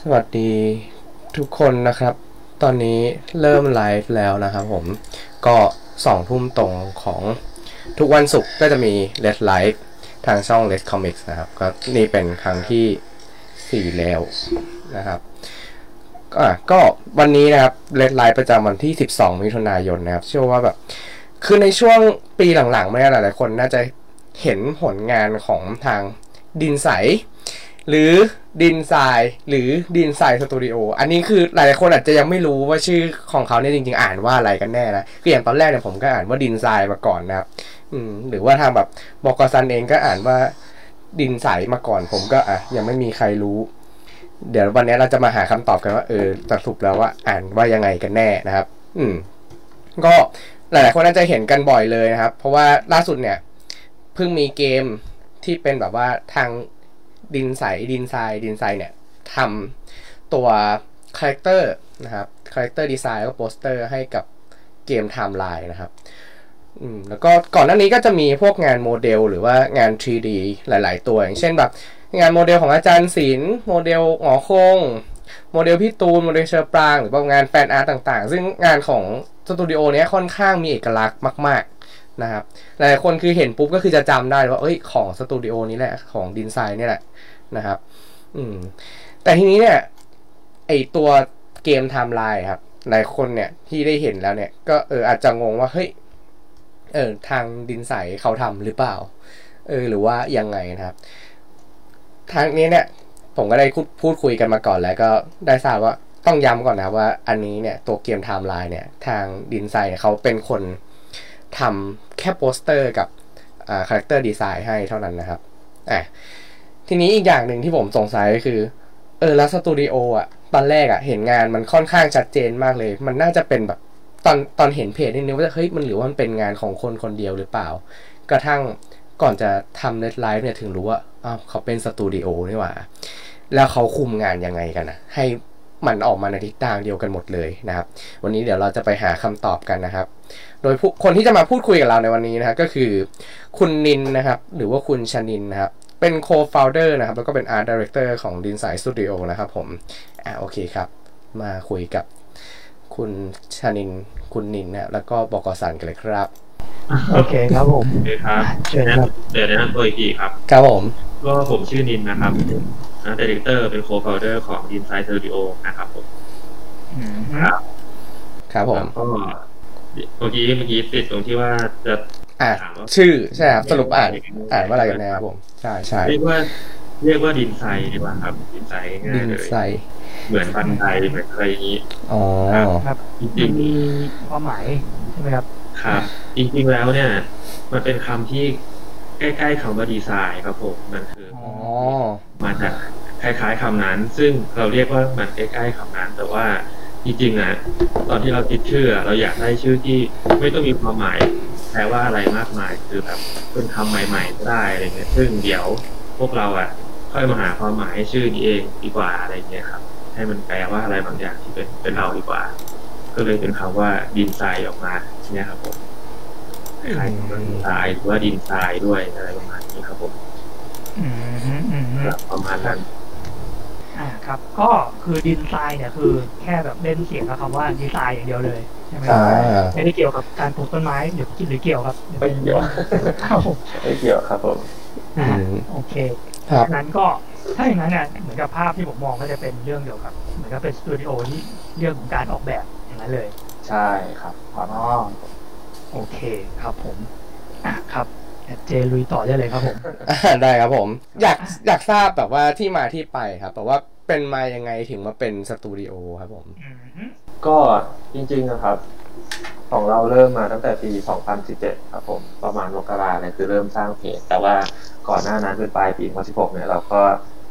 สวัสดีทุกคนนะครับ ตอนนี้เริ่มไลฟ์แล้วนะครับผม ก็สองทุ่มตรงของทุกวันศุกร์ก็จะมี Let's Live ทางช่อง Let's Comics นะครับ ก็นี่เป็นครั้งที่ 4 แล้วนะครับก็วันนี้นะครับ Let's Live ประจำวันที่ 12 มิถุนายนนะครับ เชื่อว่าแบบ คือในช่วงปีหลังๆไม่หลายๆคนน่าจะเห็นผลงานของทางดินใส หรือดินทรายหรือดินทรายสตูดิโออันนี้คือหลายคนอาจจะยังไม่รู้ว่าชื่อของเขาเนี่ยจริงๆ อ่านว่าอะไรกันแน่นะคืออย่างตอนแรกเนี่ยผมก็อ่านว่าดินทรายมาก่อนนะครับ อืม หรือว่าทางแบบบอกซันเองก็อ่านว่าดินใสมาก่อน ผมก็อะยังไม่มีใครรู้ เดี๋ยววันนี้เราจะมาหาคำตอบกันว่าเออสรุปแล้วว่าอ่านว่ายังไงกันแน่นะครับ อืม ก็หลายๆคนน่าจะเห็นกันบ่อยเลยนะครับ เพราะว่าล่าสุดเนี่ยเพิ่งมีเกมที่เป็นแบบว่าทาง ดินใสดินทรายดินทรายเนี่ยทำตัว character นะครับ character design แล้วก็โปสเตอร์ให้กับเกมไทม์ไลน์นะครับอืมแล้วก็ก่อนหน้านี้ก็จะมีพวกงานโมเดล หรือว่างาน 3D หลาย ๆ ตัว อย่างเช่นแบบ งานโมเดลของอาจารย์ศิลป์โมเดลหงอคง โมเดลพี่ตูน โมเฌอปราง หรือว่างาน fan art ต่าง ๆ ซึ่งงานของสตูดิโอเนี้ยค่อนข้างมีเอกลักษณ์มาก ๆ นะครับหลายคนคือเห็นปุ๊บก็คือจะจำได้ว่าเอ้ยของสตูดิโอนี้แหละของดินไซน์นี่แหละนะครับ อืม แต่ทีนี้เนี่ยไอตัวเกมไทม์ไลน์ครับ หลายคนเนี่ยที่ได้เห็นแล้วเนี่ย ก็เอออาจจะงงว่าเฮ้ยเออทางดินไซเขาทำหรือเปล่า เออหรือว่ายังไงนะครับ ทางนี้เนี่ย ผมก็ได้พูดคุยกันมาก่อนแล้วก็ได้ทราบว่าต้องย้ำก่อนนะว่าอันนี้เนี่ยตัวเกมไทม์ไลน์เนี่ย ทางดินไซน์เขาเป็นคน ทำแค่โปสเตอร์กับ character design ให้เท่านั้นนะครับอะทีนี้อีกอย่างหนึ่งที่ผมสงสัยก็คือเออแล้วสตูดิโออะตอนแรกอะเห็นงานมันค่อนข้างชัดเจนมากเลย มันน่าจะเป็นแบบตอนตอนเห็นเพจนี่นึกว่าเฮ้ยมันหรือว่ามันเป็นงานของคนคนเดียวหรือเปล่า กระทั่งก่อนจะทำน็ตไลฟ์เนี่ยถึงรู้ว่าอ้าวเขาเป็นสตูดิโอนี่หว่า แล้วเขาคุมงานยังไงกันนะให้มันออกมาในทิศทางเดียวกันหมดเลยนะครับ วันนี้เดี๋ยวเราจะไปหาคำตอบกันนะครับ ดยคนที่จะมาพูดคุยกับเราในวันนี้นะครับก็คือคุณนินนะครับ หรือว่าคุณชนินนะครับ เป็น co-founder นะครับ แล้วก็เป็น art director ของ d i n s i d e Studio นะครับผม อ่าโอเคครับ มาคุยกับคุณชนิน คุณนินนะแล้วก็บอกสันกันเลยครับ โอเคครับผมโอเคครับเชิญครับเดี๋ยวแนะนำตัวอีกทีครับ ครับผม ก็ผมชื่อนินนะครับนะดีเรคเตอร์เป็นโคฟ o เดอร์ของ Inside Studio นะครับผมอืมครับ ครับผมก็ เมื่อกี้เมื่อกี้ติดตรงที่ว่าจะอ่าถามว่าชื่อใช่ครับสรุปอ่านอ่านว่าอะไรกันแน่ครับผมใช่ใช่เรียกว่าเรียกว่าดินไซดีกว่าครับ ดินไซง่าดิยนเลยไซเหมือนบันไดเหมือนอะไรอย่างนี้อ๋อครับจมัรินงมีความหมายใช่ไหมครับๆครับ จริงๆแล้วเนี่ย มันเป็นคำที่ใกล้ๆคำว่าดีไซน์ครับผมมันคืออ๋อมาจากคล้ายๆคำนั้น ซึ่งเราเรียกว่ามันใกล้ๆคำนั้น แต่ว่า จริงๆนะตอนที่เราคิดชื่อ เราอยากได้ชื่อที่ไม่ต้องมีความหมายแปลว่าอะไรมากมายคือแบบเป็นคำใหม่ๆก็ได้อะไรเงี้ยซึ่งเดี๋ยวพวกเราอะค่อยมาหาความหมายให้ชื่อนี้เองดีกว่าอะไรเงี้ยครับ ให้มันแปลว่าอะไรบางอย่างที่เป็นเป็นเราดีกว่า ก็เลยเป็นคำว่าดินทรายออกมาเนี่ยครับผมคล้ายๆคำว่าดินทรายหรือว่าดินทรายด้วยอะไรประมาณนี้ครับผมอืมอืมอืมครับประมาณนั้น อ่าครับ ก็คือดินทรายเนี่ยคือแค่แบบเล่นเสียงกับคำว่าดีไซน์อย่างเดียวเลยใช่ไหมครัอ่าบไม่ได้เกี่ยวกับการปลูกต้นไม้หรือหรือเกี่ยวครับดี๋ไม่เกี่ยวครับผมไม่เกี่ยวครับผมอือ่ามโอเคครับดังนั้นก็ถ้าอย่างนั้นเนี่ยเหมือนกับภาพที่ผมมองก็จะเป็นเรื่องเกี่ยวกับเหมือนกับเป็นสตูดิโอที่เรื่องของการออกแบบอย่างนั้นเลย ใช่ครับครับอ๋อโอเคครับผมอะครับ เจลุยต่อได้เลยครับผมอ่าได้ครับผม อยากอยากทราบแบบว่าที่มาที่ไปครับแบบว่าเป็นมายังไงถึงมาเป็นสตูดิโอครับผมอืมฮึก็จริงๆนะครับ ของเราเริ่มมาตั้งแต่ปี 2017 ครับผม ประมาณมกราเนี่ยคือเริ่มสร้างเพจ แต่ว่าก่อนหน้านั้นคือปลายปี 2016 เนี่ยเราก็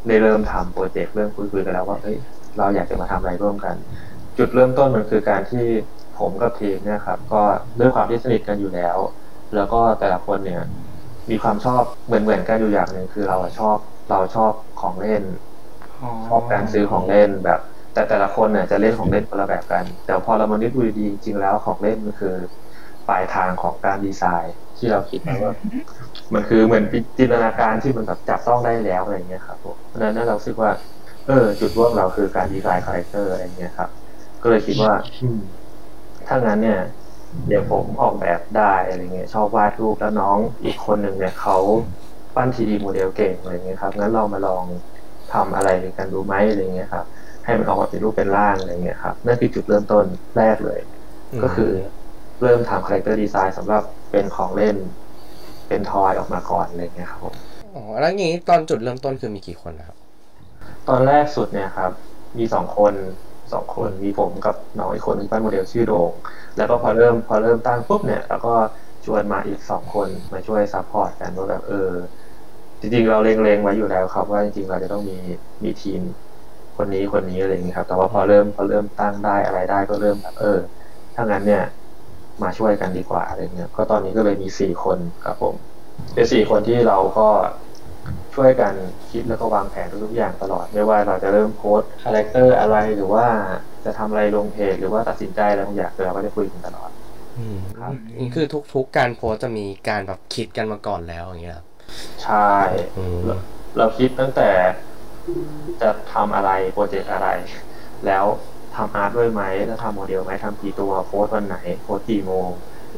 ได้เริ่มทำโปรเจกต์เริ่มคุยๆกันแล้วว่าเฮ้ยเราอยากจะมาทำอะไรร่วมกัน จุดเริ่มต้นมันคือการที่ผมกับทีมเนี่ยครับ ก็ด้วยความที่สนิทกันอยู่แล้ว แล้วก็แต่ละคนเนี่ย มีความชอบเหมือนๆกันอยู่อย่างหนึ่งคือเราอะชอบเราชอบของเล่นชอบการซื้อของเล่นแบบ แต่แต่ละคนเนี่ยจะเล่นของเล่นคนละแบบกัน แต่พอเรามานึกดูดีๆจริงๆแล้วของเล่นมันคือปลายทางของการดีไซน์ที่เราคิดไว้ว่า มันคือเหมือนจินตนาการที่มันแบบจับต้องได้แล้วอะไรอย่างเงี้ยครับผมเพราะฉะนั้นเราคิดว่า เออ จุดร่วมเราคือการ design character อะไรเงี้ยครับ ก็เลยคิดว่าอืมถ้างั้นเนี่ย เดี๋ยวผมออกแบบได้อะไรเงี้ยชอบวาดรูปแล้วน้องอีกคนหนึ่งเนี่ยเขาปั้นทีดีโมเดลเก่งอะไรเงี้ยครับงั้นเรามาลองทำอะไรกันดูไหมอะไรเงี้ยครับให้มันออกมาเป็นรูปเป็นร่างอะไรเงี้ยครับนั่นคือจุดเริ่มต้นแรกเลย ก็คือเริ่มทำ character design สำหรับเป็นของเล่น เป็น toy ออกมาก่อนอะไรเงี้ยครับผมอ๋อแล้วอย่างนี้ตอนจุดเริ่มต้นคือมีกี่คนนะครับ ตอนแรกสุดเนี่ยครับ มีสองคนสองคนมีผมกับน้องอีกคนหนึ่งปั้นโมเดลชื่อโดง แล้วก็พอเริ่มพอเริ่มตั้งปุ๊บเนี่ยแล้วก็ชวนมาอีกสองคนมาช่วย support กันว่าแบบเออ จริงๆเราเล็งๆไว้อยู่แล้วครับว่าจริงๆเราจะต้องมีมีทีมคนนี้คนนี้อะไรอย่างเนี้ยครับ แต่ว่าพอเริ่มพอเริ่มตั้งได้อะไรได้ก็เริ่มแบบเออถ้างั้นเนี่ยมาช่วยกันดีกว่าอะไรเงี้ยก็ตอนนี้ก็เลยมีสี่คนครับผมเป็นสี่คนที่เราก็ ช่วยกันคิดแล้วก็วางแผนทุกๆอย่างตลอด ไม่ว่าเราจะเริ่มโพสต์ character อะไรหรือว่าจะทำอะไรลงเพจหรือว่าตัดสินใจอะไรบางอย่างเราก็จะคุยกันตลอดอืมครับนี่คือทุกๆการโพสต์จะมีการแบบคิดกันมาก่อนแล้วอย่างเงี้ยครับใช่อืมเราเราคิดตั้งแต่จะทำอะไรโปรเจกต์อะไร แล้วทำอาร์ตด้วยไหมแล้วทำโมเดลไหมทำกี่ตัวโพสต์วันไหนโพสต์กี่โมง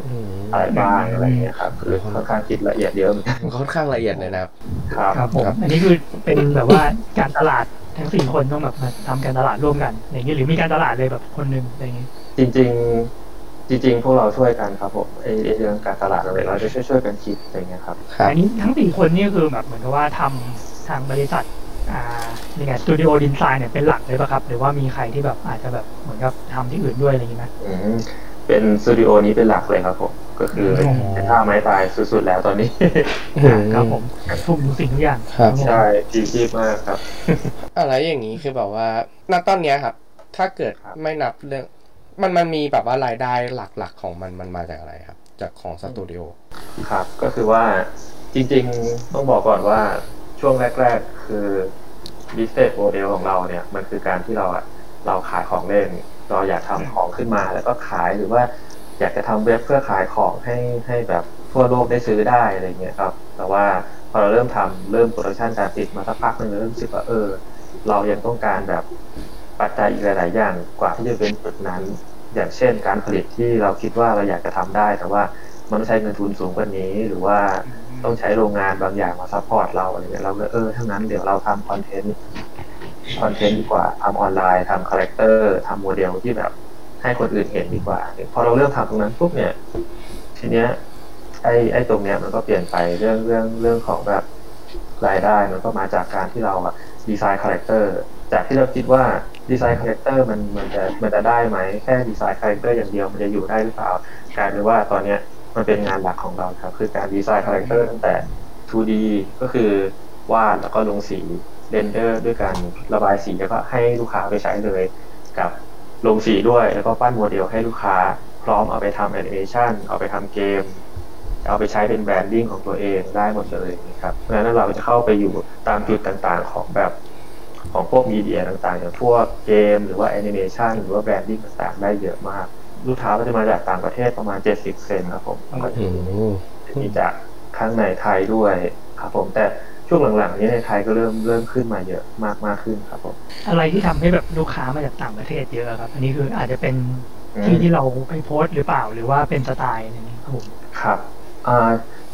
อืมอะไรบ้างอะไรเงี้ยครับคือค่อนข้างคิดละเอียดเยอะเหมือนกันมันค่อนข้างละเอียดเลยนะครับ ครับครับผมครับอันนี้คือเป็นแบบว่าการตลาดทั้งสี่คนต้องแบบมาทำการตลาดร่วมกันอย่างเงี้ยหรือมีการตลาดเลยแบบคนหนึ่งอะไรอย่างเงี้ยจริง ๆ จริง ๆ พวกเราช่วยกันครับผมไอไอ้เรื่องการตลาดอะไรเราจะช่วยช่วยๆกันคิดอะไรเงี้ยครับครับอันนี้ทั้งสี่คนนี่คือแบบเหมือนกับว่าทำทางบริษัทอ่ายังไงสตูดิโอดินไซน์เนี่ยเป็นหลักเลยป่ะครับ หรือว่ามีใครที่แบบอาจจะแบบเหมือนกับทำที่อื่นด้วยอะไรอย่างงี้ไหมอืม เป็นสตูดิโอนี้เป็นหลักเลยครับผมก็คืออ๋อเป็นท่าไม้ตายสุดๆแล้วตอนนี้อืมครับผมทุ่มทุกสิ่งทุกอย่างครับผมใช่ดีชีพมากครับ อะไรอย่างนี้คือแบบว่าณตอนเนี้ยครับ ถ้าเกิดครับไม่นับเรื่อง มันมันมีแบบว่ารายได้หลักๆของมันมันมาจากอะไรครับ จากของสตูดิโอครับ ก็คือว่าจริงๆต้องบอกก่อนว่าช่วงแรก ๆ คือ business model ของเราเนี่ย มันคือการที่เราอะเราขายของเล่น เราอยากทำของขึ้นมาแล้วก็ขายหรือว่า อยากจะทำเว็บเพื่อขายของให้ให้แบบทั่วโลกได้ซื้อได้อะไรเงี้ยครับ แต่ว่าพอเราเริ่มทำเริ่ม production การติดมาสักพักหนึ่งเริ่มรู้สึกว่าเออ เรายังต้องการแบบปัจจัยอีกหลาย ๆ อย่างกว่าที่จะเป็นจุดนั้น อย่างเช่น การผลิตที่เราคิดว่าเราอยากจะทำได้ แต่ว่ามันใช้เงินทุนสูงกว่านี้ หรือว่าต้องใช้โรงงานบางอย่างมา support เราอะไรเงี้ยเราก็เออถ้างั้นเดี๋ยวเราทำคอนเทนต์ คอนเทนต์ดีกว่าทำออนไลน์ทำ character ทำโมเดลที่แบบให้คนอื่นเห็นดีกว่า พอเราเริ่มทำตรงนั้นปุ๊บเนี่ย ทีเนี้ยไอ้ไอ้ตรงเนี้ยมันก็เปลี่ยนไปเรื่องเรื่องเรื่องของแบบรายได้มันก็มาจากการที่เราอะ design characterจากที่เราคิดว่า design character มันมันจะมันจะได้ไหมแค่ design character อย่างเดียวมันจะอยู่ได้หรือเปล่ากลายเป็นว่าตอนเนี้ยมันเป็นงานหลักของเราครับคือการ design character ตั้งแต่ 2D ก็คือวาดแล้วก็ลงสี render ด้วยการระบายสีแล้วก็ให้ลูกค้าไปใช้เลย กับลงสีด้วยแล้วก็ปั้นโมเดลให้ลูกค้าพร้อมเอาไปทำแอนิเมชันเอาไปทำเกม เอาไปใช้เป็น branding ของตัวเองได้หมดเลยนะครับเพราะฉะนั้นเราจะเข้าไปอยู่ตามจุดต่างๆ ของแบบของพวก media ต่างๆอย่างพวกเกม หรือว่าแอนิเมชันหรือว่า branding ต่างๆ ได้เยอะมาก ลูกค้าก็จะมาจากต่างประเทศประมาณ 70 เปอร์เซ็นต์ครับผมแล้วก็จะอืมมีจากข้างในไทยด้วยครับผมแต่ ช่วงหลังๆนี้ในไทยก็เริ่มเริ่มขึ้นมาเยอะมากมากขึ้นครับผมอะไรที่ทำให้แบบลูกค้ามาจากต่างประเทศเยอะครับ อันนี้คืออาจจะเป็นอืมที่ที่เราไปโพสต์หรือเปล่าหรือว่าเป็นสไตล์อะไรอย่างนี้ครับผมครับอ่า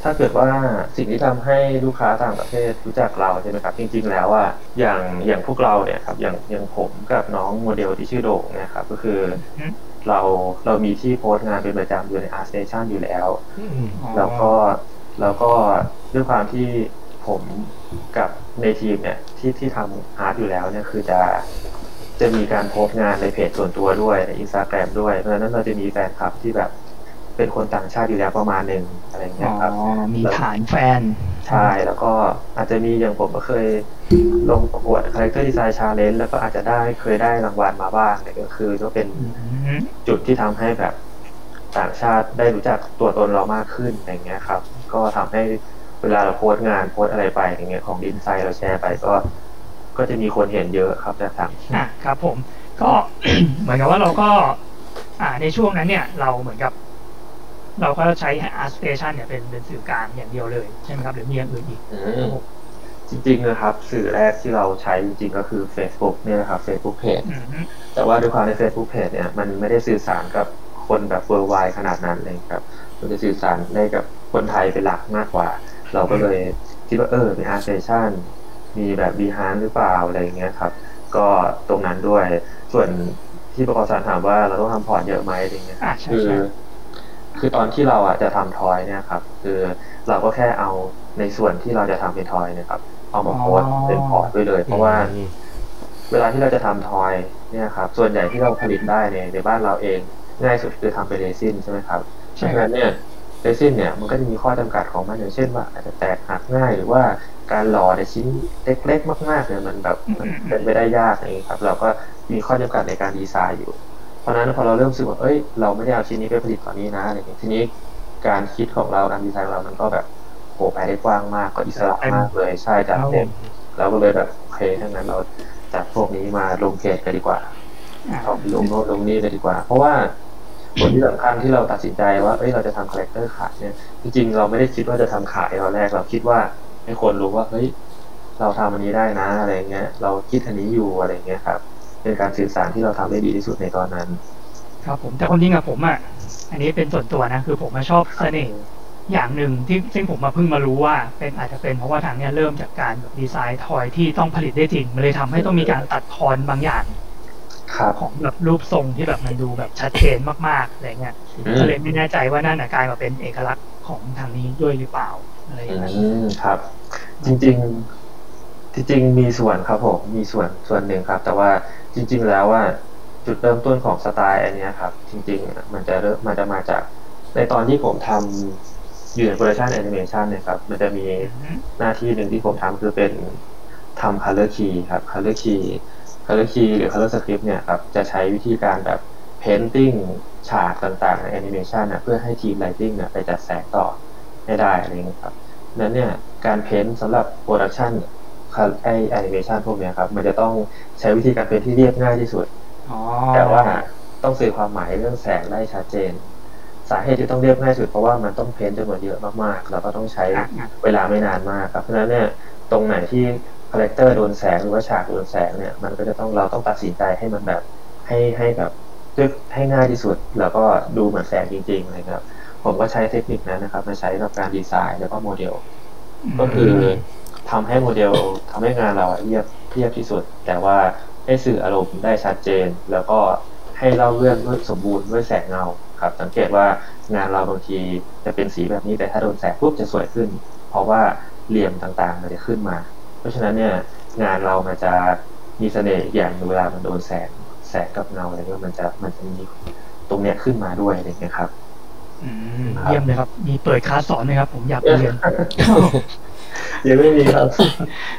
ถ้าเกิดว่าสิ่งที่ทำให้ลูกค้าต่างประเทศรู้จักเราใช่ไหมครับ จริง ๆ แล้วอะอย่างอย่างพวกเราเนี่ยครับอย่างอย่างผมกับน้องโมเดลที่ชื่อโด่งเนะครับก็คืออมเราเรามีที่โพสต์งานเป็นประจำอยู่ใน Art Station อยู่แล้วอืมแล้วก็แล้วก็ด้วยความที่ ผมกับในทีมเนี่ยที่ที่ทำอาร์ตอยู่แล้วเนี่ยคือจะจะมีการโพสต์งานในเพจส่วนตัวด้วยในอินสตาแกรมด้วย เพราะฉะนั้นเราจะมีแฟนคลับที่แบบเป็นคนต่างชาติอยู่แล้วประมาณหนึ่งอะไรเงี้ยครับ อ๋อมีฐานแฟน ใช่ แล้วก็อาจจะมีอย่างผมก็เคยลงประกวด character design challenge แล้วก็อาจจะได้เคยได้รางวัลมาบ้างเนี่ยก็คือก็เป็นอืมจุดที่ทำให้แบบต่างชาติได้รู้จักตัวตนเรามากขึ้นอย่างเงี้ยครับ ก็ทำให้ เวลาเราโพสต์งานโพสต์อะไรไปอย่างเงี้ยของดินไซด์เราแชร์ไปก็ก็จะมีคนเห็นเยอะครับจากต่างอะครับผม ก็เหมือนกับว่าเราก็ อ่าในช่วงนั้นเนี่ย เราเหมือนกับ เราก็ใช้ Art Station เนี่ยเป็นเป็นสื่อกลางอย่างเดียวเลยใช่ไหมครับหรือมีอย่างอื่นอีกอืมจจริงๆนะครับ สื่อแรกที่เราใช้จริงๆก็คือ Facebook เนี่ยนะครับ Facebook Page อืมแต่ว่าด้วยความใน Facebook Page เนี่ยมันไม่ได้สื่อสารกับคนแบบ worldwide ขนาดนั้นเลยครับ มันจะสื่อสารได้กับคนไทยเป็นหลักมากกว่า เราก็เลยคิดว่าเออมี Art Station มีแบบ Behance หรือเปล่าอะไรอย่างเงี้ยครับ ก็ตรงนั้นด้วย ส่วนที่ประกอบสารถามว่าเราต้องทำ port เยอะไหมอะไรเงี้ยอ่าใช่คือใช่คือตอนที่เราอะจะทำ toy เนี่ยครับ คือเราก็แค่เอาในส่วนที่เราจะทำเป็น toy นะครับ เอามาโพสต์เป็น port ไว้เลย เพราะว่าอืมเวลาที่เราจะทำ toy เนี่ยครับ ส่วนใหญ่ที่เราผลิตได้ในในบ้านเราเอง ง่ายสุดคือทำเป็นเรซินใช่ไหมครับใช่เพราะฉะนั้นเนี่ย เรซินเนี่ยมันก็จะมีข้อจำกัดของมันอย่างเช่นว่าอาจจะแตกหักง่ายหรือว่าการหล่อในชิ้นเล็กๆ มากๆเนี่ยมันแบบมันเป็นไปได้ยากอะไรอย่างเนี้ยครับ เราก็มีข้อจำกัดในการดีไซน์อยู่ เพราะฉะนั้นพอเราเริ่มรู้สึกว่าเอ้ยเราไม่ได้เอาชิ้นนี้ไปผลิตตอนนี้นะอะไรอย่างเงี้ยทีนี้การคิดของเราการดีไซน์ของเรามันก็แบบโหไปได้กว้างมากก็อิสระมากเลยใช่จัดครับผมจัดเต็มเราก็เลยแบบโอเคทั้างนั้นเราจัดพวกนี้มาลงเพจกันดีกว่าอ่าเอาลงโน้ตลงนี่เลยดีกว่า เพราะว่า ผลที่สำคัญที่เราตัดสินใจว่าเอ้ยเราจะทำ character ขายเนี่ยจริงๆเราไม่ได้คิดว่าจะทำขายตอนแรกเราคิดว่าให้คนรู้ว่าเฮ้ยเราทำอันนี้ได้นะอะไรเงี้ย เราคิดอันนี้อยู่อะไรเงี้ยครับ เป็นการสื่อสารที่เราทำได้ดีที่สุดในตอนนั้น ครับผมแต่ความจริงอะผมอะอันนี้เป็นส่วนตัวนะคือผมมาชอบเสน่ห์อย่างหนึ่งที่ซึ่งผมมาเพิ่งมารู้ว่าเป็นอาจจะเป็นเพราะว่าทางเนี้ยเริ่มจากการแบบดีไซน์ทอยที่ต้องผลิตได้จริงมันเลยทำให้ต้องมีการตัดทอนบางอย่างครับ ของแบบรูปทรงที่แบบมันดูแบบชัดเจนมากๆอะไรเงี้ยอืมก็เลยไม่แน่ใจว่านั่นน่ะกลายมาเป็นเอกลักษณ์ของทางนี้ด้วยหรือเปล่าอะไรอย่างอืเงี้ยครับ อืม จริง ๆ จริงๆมีส่วนครับผมมีส่วนส่วนหนึ่งครับ แต่ว่าจริง ๆ แล้วว่าจุดเริ่มต้นของสไตล์อันเนี้ยครับ จริงๆอะมันจะเริ่มมันจะมาจากในตอนที่ผมทำอยู่ใน production แอนิเมชันเนี่ยครับ มันจะมีหน้าที่หนึ่งที่ผมทำคือเป็นทำ color key ครับ color key color key หรือ color script เนี่ยครับจะใช้วิธีการแบบ painting ฉากต่างๆในแอนิเมชันนะเพื่อให้ทีม lighting เนี่ยไปจัดแสงต่อให้ได้อะไรอย่างเงี้ยครับนั้นเนี่ยการ paint สำหรับ production ไอแอนิเมชันพวกเนี้ยครับ มันจะต้องใช้วิธีการ paint ที่เรียบง่ายที่สุดอ๋อแต่ว่าต้องสื่อความหมายเรื่องแสงได้ชัดเจน สาเหตุที่ต้องเรียบง่ายสุดเพราะว่ามันต้อง paint จำนวนเยอะมากๆ แล้วก็ต้องใช้อะอะเวลาไม่นานมากครับเพราะฉะนั้นเนี่ยตรงไหนที่ character โดนแสงหรือว่าฉากโดนแสงเนี่ย มันก็จะต้องเราต้องตัดสินใจให้มันแบบให้ให้แบบด้วยให้ง่ายที่สุด แล้วก็ดูเหมือนแสงจริงๆเลยครับ ผมก็ใช้เทคนิคนั้นนะครับมาใช้กับการดีไซน์แล้วก็โมเดล ก็คือทำให้โมเดลทำให้งานเราเรียบเรียบที่สุด แต่ว่าให้สื่ออารมณ์ได้ชัดเจน แล้วก็ให้เล่าเรื่องด้วยสมบูรณ์ด้วยแสงเงาครับ สังเกตว่างานเราบางทีจะเป็นสีแบบนี้แต่ถ้าโดนแสงปุ๊บจะสวยขึ้น เพราะว่าเหลี่ยมต่างๆมันจะขึ้นมา เพราะฉะนั้นเนี่ยงานเรามันจะมีเสน่ห์อีกอย่างหนึ่งเวลามันโดนแสงแสงกับเงาอะไรเงี้ยมันจะมันจะมีตรงเนี้ยขึ้นมาด้วยอะไรเงี้ยครับอืมเยี่ยมเลยครับ มีเปิดคลาสสอนไหมครับ ผมอยากเรียนยังไม่มีครับ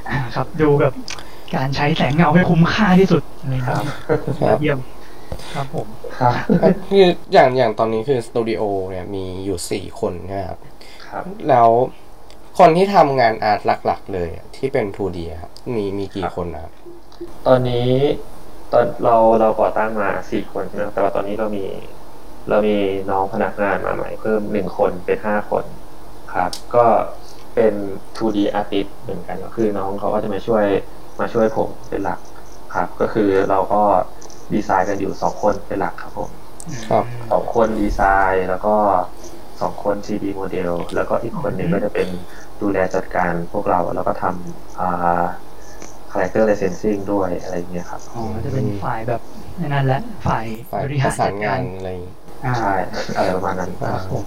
อ่าครับ ดูแบบการใช้แสงเงาให้คุ้มค่าที่สุดอะไรอย่างครัเงี้บยครับเยี่ยมครับผมครับคืออย่างอย่างตอนนี้คือสตูดิโอเนี่ยมีอยู่สี่คนใช่ไหมครับครับแล้ว คนที่ทำงานอาร์ตหลัก ๆ เลยอะที่เป็น 2D อะครับมีมีกี่คนนะครับตอนนี้ตอนเราเราก่อตั้งมาสี่คนใช่ไหมแต่ว่าตอนนี้เรามี เรามีน้องพนักงานมาใหม่ เพิ่มหนึ่งคนเป็นห้าคนครับ ก็เป็น 2D artist เหมือนกันก็คือน้องเขาก็จะมาช่วยมาช่วยผมเป็นหลักครับ ก็คือเราก็ดีไซน์กันอยู่สองคนเป็นหลักครับผมครับสองคนดีไซน์แล้วก็สองคน 3D โมเดลแล้วก็อีกคนหนึ่งก็จะเป็น ดูแลจัดการพวกเราแล้วก็ทำอ่า character licensing ด้วยอะไรอย่างเงี้ยครับอ๋อจะเป็นฝ่ายแบบนั่นแหละฝ่ายฝ่ายบริปหาระรสาจันดงากานรอะไรอย่างงี้อ่าใช่อะไรประมาณนั้นครับผม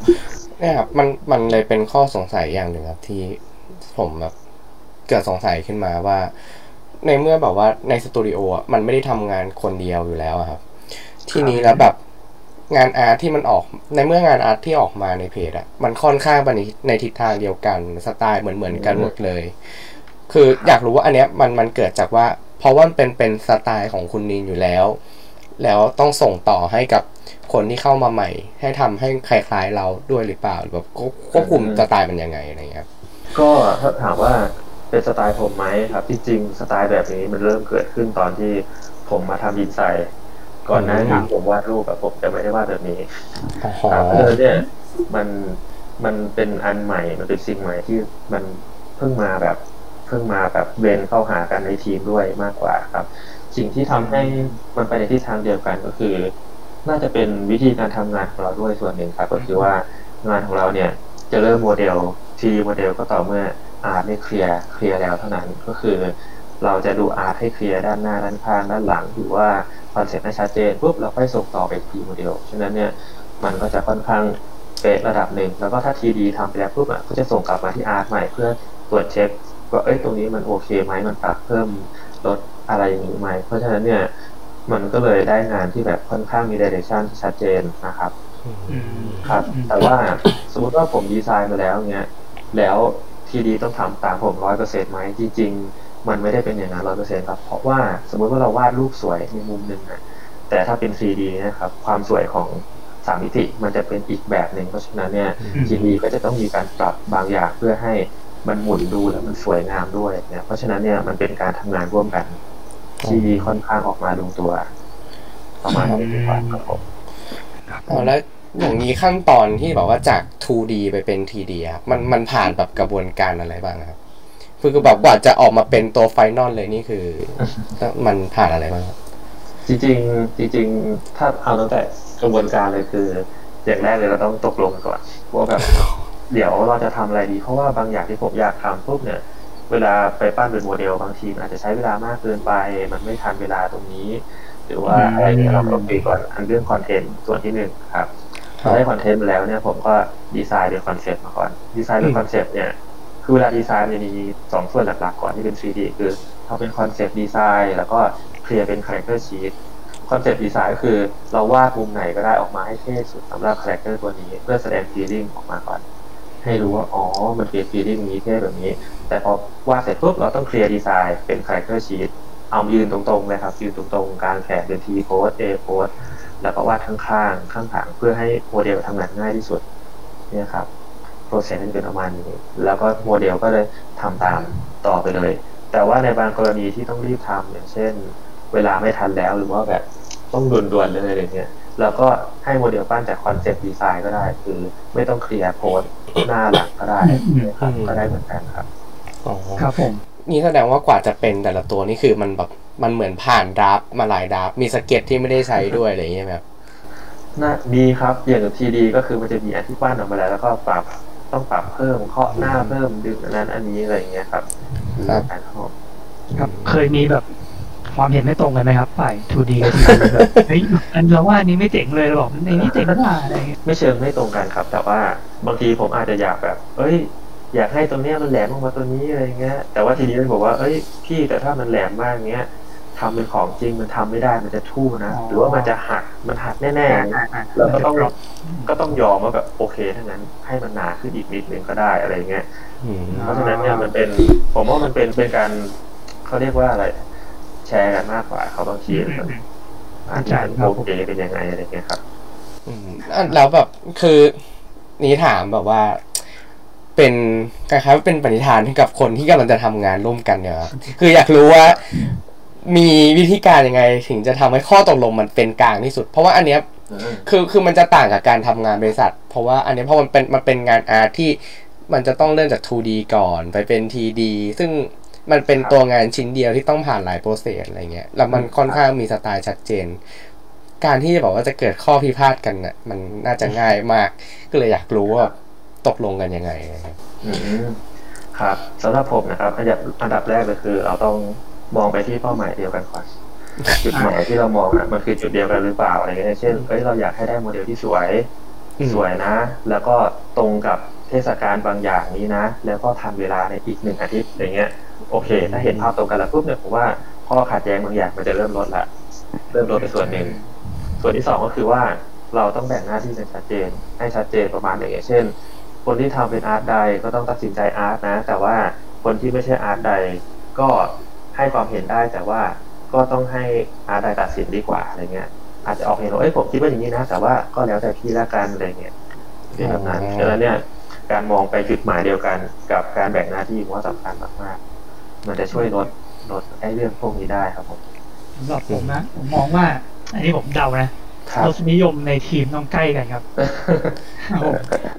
เนี่ยครับมันมันเลยเป็นข้อสงสัยอย่างหนึ่งครับที่ผมแบบเกิดสงสัยขึ้นมาว่า ในเมื่อแบบว่าในสตูดิโออะมันไม่ได้ทำงานคนเดียวอยู่แล้วอะครับ ทีนี้แล้วแบบ งานอาร์ตที่มันออกในเมื่องานอาร์ตที่ออกมาในเพจอะมันค่อนข้างไปในในทิศทางเดียวกันสไตล์เหมือนเหมือนกันหมดเลย คืออยากรู้ว่าอันเนี้ยมันมันเกิดจากว่า เพราะว่ามันเป็นเป็นสไตล์ของคุณนีนอยู่แล้ว แล้วต้องส่งต่อให้กับคนที่เข้ามาใหม่ ให้ทำให้คล้ายๆเราด้วยหรือเปล่าหรือแบบควบควบคุมสไตล์มันยังไงอะไรเงี้ยครับก็ถ้าถามว่าเป็นสไตล์ผมไหมครับ จริงๆสไตล์แบบนี้มันเริ่มเกิดขึ้นตอนที่ผมมาทำดินไซน์ ก่อนหน้าอืนี้มผมวาดรูปแบบผมจะไม่ได้วาดแบบนี้อ๋อครับเพราะฉะนั้นเนี่ยมันมันเป็นอันใหม่ มันเป็นสิ่งใหม่ที่มันเพิ่งมาแบบเพิ่งมาแบบเบนเข้าหากันในทีมด้วยมากกว่าครับ สิ่งที่ทำให้มันไปในทิศทางเดียวกันก็คือ น่าจะเป็นวิธีการทำงานของเราด้วยส่วนหนึ่งครับ ก็คือว่างานของเราเนี่ยจะเริ่มโมเดล 3D โมเดลก็ต่อเมื่อ art ไม่เคลียร์เคลียร์แล้วเท่านั้นก็คือ เราจะดู art ให้เคลียร์ด้านหน้าด้านข้างด้านหลังหรือว่าค อนเซ็ปต์ให้ชัดเจนปุ๊บเราค่อยส่งต่อไปทีมโมเดลฉะนั้นเนี่ยมันก็จะค่อนข้างเป๊ะระดับหนึ่ง แล้วก็ถ้า 3D ทำไปแล้วปุ๊บอะก็จะส่งกลับมาที่ art ใหม่เพื่อตรวจเช็คว่าเอ้ยตรงนี้มันโอเคไหมมันปรับเพิ่มลดอะไรอย่างนี้ไหมเพราะฉะนั้นเนี่ยมันก็เลยได้งานที่แบบค่อนข้างมี direction ที่ชัดเจนนะครับอืมครับอืมแต่ว่าสมมติว่าผมดีไซน์มาแล้วเนี้ยแล้ว 3D ต้องทำตามผมร้อยเปอร์เซ็นต์ไหมจริง ๆ มันไม่ได้เป็นอย่างนั้นร้อยเปอร์เซ็นต์ครับ เพราะว่าสมมติว่าเราวาดรูปสวยในมุมหนึ่งนะแต่ถ้าเป็น 3D นะครับ ความสวยของสามมิติมันจะเป็นอีกแบบหนึ่งเพราะฉะนั้นเนี่ยอืมทีดีก็จะต้องมีการปรับบางอย่างเพื่อให้มันหมุนดูแล้วมันสวยงามด้วยเนี่ยเพราะฉะนั้นเนี่ยมันเป็นการทำงานร่วมกันที่ค่อนข้างออกมาลงตัว ประมาณนี้ดีกว่าครับผมครับผอ๋อแล้วอย่างนี้ขั้นตอนที่แบบว่าจาก 2D ไปเป็น 3D ครับมันมันผ่านแบบกระบวนการอะไรบ้างครับ คือคือแบบกว่าจะออกมาเป็นตัว final เลยนี่คือ มันผ่านอะไรบ้างครับจริงๆจริง ๆ ถ้าเอาตั้งแต่กระบวนการเลยคืออย่างแรกเลยเราต้องตกลงกันก่อนว่าแบบเดี๋ยวเราจะทำอะไรดี เพราะว่าบางอย่างที่ผมอยากทำปุ๊บเนี่ย เวลาไปปั้นเป็นโมเดลบางทีมันอาจจะใช้เวลามากเกินไป มันไม่ทันเวลาตรงนี้ หรือว่าอะไรเนี่ยเราต้องคุยก่อนอันเรื่องคอนเทนต์ส่วนที่หนึ่งครับพอได้คอนเทนต์มาแล้วเนี่ยผมก็ดีไซน์เป็นคอนเซ็ปต์มาก่อนดีไซน์เป็นคอนเซ็ปต์เนี่ย คือเวลาดีไซน์มันจะมีสองส่วนหลักๆก่อนที่เป็น 3D คือเขาเป็น concept design แล้วก็เคลียร์เป็น character sheet concept design ก็คือเราวาดมุมไหนก็ได้ออกมาให้เท่สุดสำหรับคาแรคเตอร์ตัวนี้ เพื่อแสดง feeling ออกมาก่อน ให้รู้ว่า อ๋อ มันเป็น feeling นี้เท่แบบนี้ แต่พอวาดเสร็จปุ๊บเราต้องเคลียร์ดีไซน์เป็น character sheet เอายืนตรงๆเลยครับยืนตรงๆ กางแขนเป็น T pose A pose แล้วก็วาดข้างๆข้างหลังเพื่อให้โมเดลทำงานง่ายที่สุดเนี่ยครับ process มันเป็นประมาณนี้ แล้วก็โมเดลก็เลยทำตามต่อไปเลย แต่ว่าในบางกรณีที่ต้องรีบทำอย่างเช่น เวลาไม่ทันแล้วหรือว่าแบบต้องด่วนๆเลยอะไรเงี้ยเราก็ให้โมเดลปั้นจาก concept design ก็ได้ คือไม่ต้องเคลียร์ pose หน้าหลังก็ได้นะครับก็ได้เหมือนกันครับอ๋อครับผมนี่แสดงว่ากว่าจะเป็นแต่ละตัวนี่คือมันแบบมันเหมือนผ่าน draft มาหลาย draft มีสเก็ตที่ไม่ได้ใช้ด้วยอะไรอย่างเงี้ยไหมครับน่ามีครับอย่าง 3D ก็คือมันจะมีอันที่ปั้นออกมาแล้วแล้วก็ปรับ ต้องปรับเพิ่มเคาะหน้าเพิ่มดึงอันนั้นอันนี้อะไรอย่างเงี้ยครับครับการเข้าครับเคยมีแบบความเห็นไม่ตรงกันไหมครับฝ่าย 2D กับ 3D แบบเฮ้ยอันเราว่าอันนี้ไม่เจ๋งเลยเราบอกในนี้เจ๋งกว่าอะไรเงี้ยไม่เชิงไม่ตรงกันครับ แต่ว่าบางทีผมอาจจะอยากแบบ เอ้ย อยากให้ตรงเนี้ยมันแหลมออกมาตัวนี้อะไรเงี้ยแต่ว่าทีนี้มันบอกว่า เอ้ยพี่แต่ถ้ามันแหลมมากเงี้ย ทำเป็นของจริงมันทำไม่ได้มันจะทู่นะหรือว่ามันจะหักมันหักแน่ๆแล้วก็ต้องก็ต้องยอมว่าแบบโอเคถ้างั้นให้มันหนาขึ้นอีกนิดนึงก็ได้อะไรเงี้ยอืมเพราะฉะนั้นเนี่ยมันเป็น ผมว่ามันเป็นเป็นการเขาเรียกว่าอะไร แชร์กันมากกว่าเขาบางทีมันอาจจะเป็นโอเคเป็นยังไงอะไรเงี้ยครับอืมอะแล้วแบบคือนี่ถามแบบว่า เป็นคล้ายๆว่าเป็นปณิธานให้กับคนที่กำลังจะทำงานร่วมกันเนี่ยครับคืออยากรู้ว่า มีวิธีการยังไงถึงจะทำให้ข้อตกลงมันเป็นกลางที่สุด เพราะว่าอันเนี้ยคือคือมันจะต่างกับการทำงานบริษัท เพราะว่าอันนี้เพราะมันเป็นมันเป็นงานอาร์ตที่มันจะต้องเริ่มจาก 2D ก่อนไปเป็น 3D ซึ่งมันเป็นครับตัวงานชิ้นเดียวที่ต้องผ่านหลายโปรเซสอะไรเงี้ยแล้วมันค่อนข้างมีสไตล์ชัดเจน การที่จะบอกว่าจะเกิดข้อพิพาทกันน่ะมันน่าจะง่ายมาก ก็เลยอยากรู้ว่าตกลงกันยังไงนะครับอืมครับสำหรับผมนะครับอันดับอันดับแรกเลยคือ เราต้อง มองไปที่เป้าหมายเดียวกันก่อนจุดหมายที่เรามองอะมันคือจุดเดียวกันหรือเปล่าอะไรเงี้ยเช่นเอ้ยเราอยากให้ได้โมเดลที่สวยอืมสวยนะ แล้วก็ตรงกับเทศกาลบางอย่างนี้นะ แล้วก็ทันเวลาในอีกหนึ่งอาทิตย์อย่างเงี้ย โอเค ถ้าเห็นภาพตรงกันแล้วปุ๊บเนี่ยผมว่าข้อขัดแย้งบางอย่างมันจะเริ่มลดละ เริ่มลดไปส่วนหนึ่ง ส่วนที่สองก็คือว่าเราต้องแบ่งหน้าที่กันชัดเจน ให้ชัดเจนประมาณอย่างเช่น คนที่ทำเป็นอาร์ตใดก็ต้องตัดสินใจอาร์ตนะ แต่ว่าคนที่ไม่ใช่อาร์ตใดก็ ให้ความเห็นได้แต่ว่าก็ต้องให้อาร์ตใดตัดสินดีกว่าอะไรเงี้ย อาจจะออกเห็นว่าเอ้ยผมคิดว่าอย่างนี้นะ แต่ว่าก็แล้วแต่พี่ละกันอะไรเงี้ยเป็นแบบนั้นฉะนั้นเนี่ย การมองไปจุดหมายเดียวกันกับการแบ่งหน้าที่ผมว่าสำคัญมากๆมันจะช่วยลดลดไอ้เรื่องพวกนี้ได้ครับผมสำหรับผมนะผมมองว่า อันนี้ผมเดานะครับรสนิยมในทีมต้องใกล้กันครับครับผม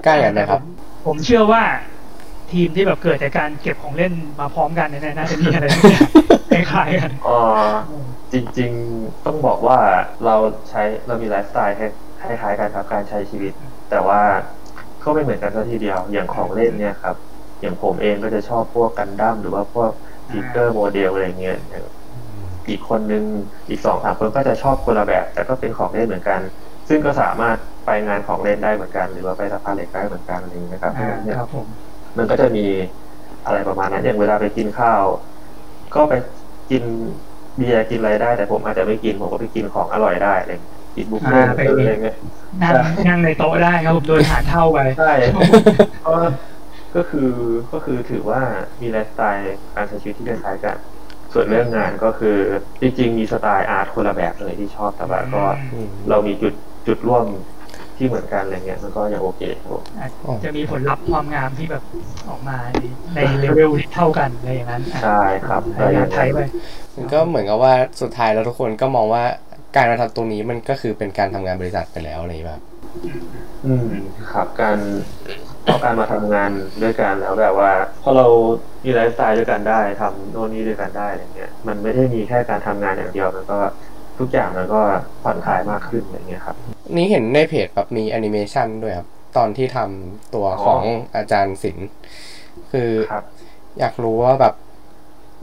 ใกล้กันนะครับ ผมเชื่อว่า ทีมที่แบบเกิดจากการเก็บของเล่นมาพร้อมกันเนี่ยน่าจะมีอะไรคล้ายๆกันอ๋อจริง ๆต้องบอกว่าเราใช้เรามีไลฟ์สไตล์คล้ายๆกันครับการใช้ชีวิต แต่ว่าก็ไม่เหมือนกันซะทีเดียว อย่างของเล่นเนี่ยครับ อย่างผมเองก็จะชอบพวกกันดั้มหรือว่าพวกfigure model อะไรเงี้ยอย่างอีกคนนึงอีกสองสามคนก็จะชอบคนละแบบ แต่ก็เป็นของเล่นเหมือนกัน ซึ่งก็สามารถไปงานของเล่นได้เหมือนกัน หรือว่าไปสะพานเหล็กได้เหมือนกันอะไรอย่างเงี้ยครับเพราะฉะนั้นเนี่ยครับผม มันก็จะมีอะไรประมาณนั้นอย่างเวลาไปกินข้าว ก็ไปกินเบียร์กินอะไรได้ แต่ผมอาจจะไม่กินผมก็ไปกินของอร่อยได้อะไรอย่างเงี้ยกินบุฟเฟ่ต์อะไรเงี้ยนั่งนั่งในโต๊ะได้ครับผมโดนหารเท่าไปใช่ก็ก็คือก็คือถือว่ามีไลฟ์สไตล์การใช้ชีวิตที่คล้ายๆกัน ส่วนเรื่องงานก็คือ จริง ๆ มีสไตล์ art คนละแบบเลยที่ชอบแต่ว่าก็อืมเรามีจุดจุดร่วม ที่เหมือนกันอะไรเงี้ยมันก็ยังโอเคครับผมอาจจะมีผลลัพธ์ความงามที่แบบออกมาในในเลเวลที่เท่ากันอะไรอย่างนั้นใช่ครับพยายามใช้ไปมันก็เหมือนกับว่าสุดท้ายแล้วทุกคนก็มองว่าการมาทำตรงนี้มันก็คือเป็นการทำงานบริษัทไปแล้วอะไรอย่างเงี้ยแบบอืมครับการพอการมาทำงานด้วยกันแล้วแบบว่า พอเรามีไลฟ์สไตล์ด้วยกันได้ทำโน่นนี่ด้วยกันได้อะไรเงี้ย มันไม่ได้มีแค่การทำงานอย่างเดียวมันก็ ทุกอย่างมันก็ผ่อนคลายมากขึ้นอย่างเงี้ยครับ นี่เห็นในเพจแบบมีแอนิเมชันด้วยครับ ตอนที่ทำตัวของอาจารย์ศิลป์คือครับอยากรู้ว่าแบบ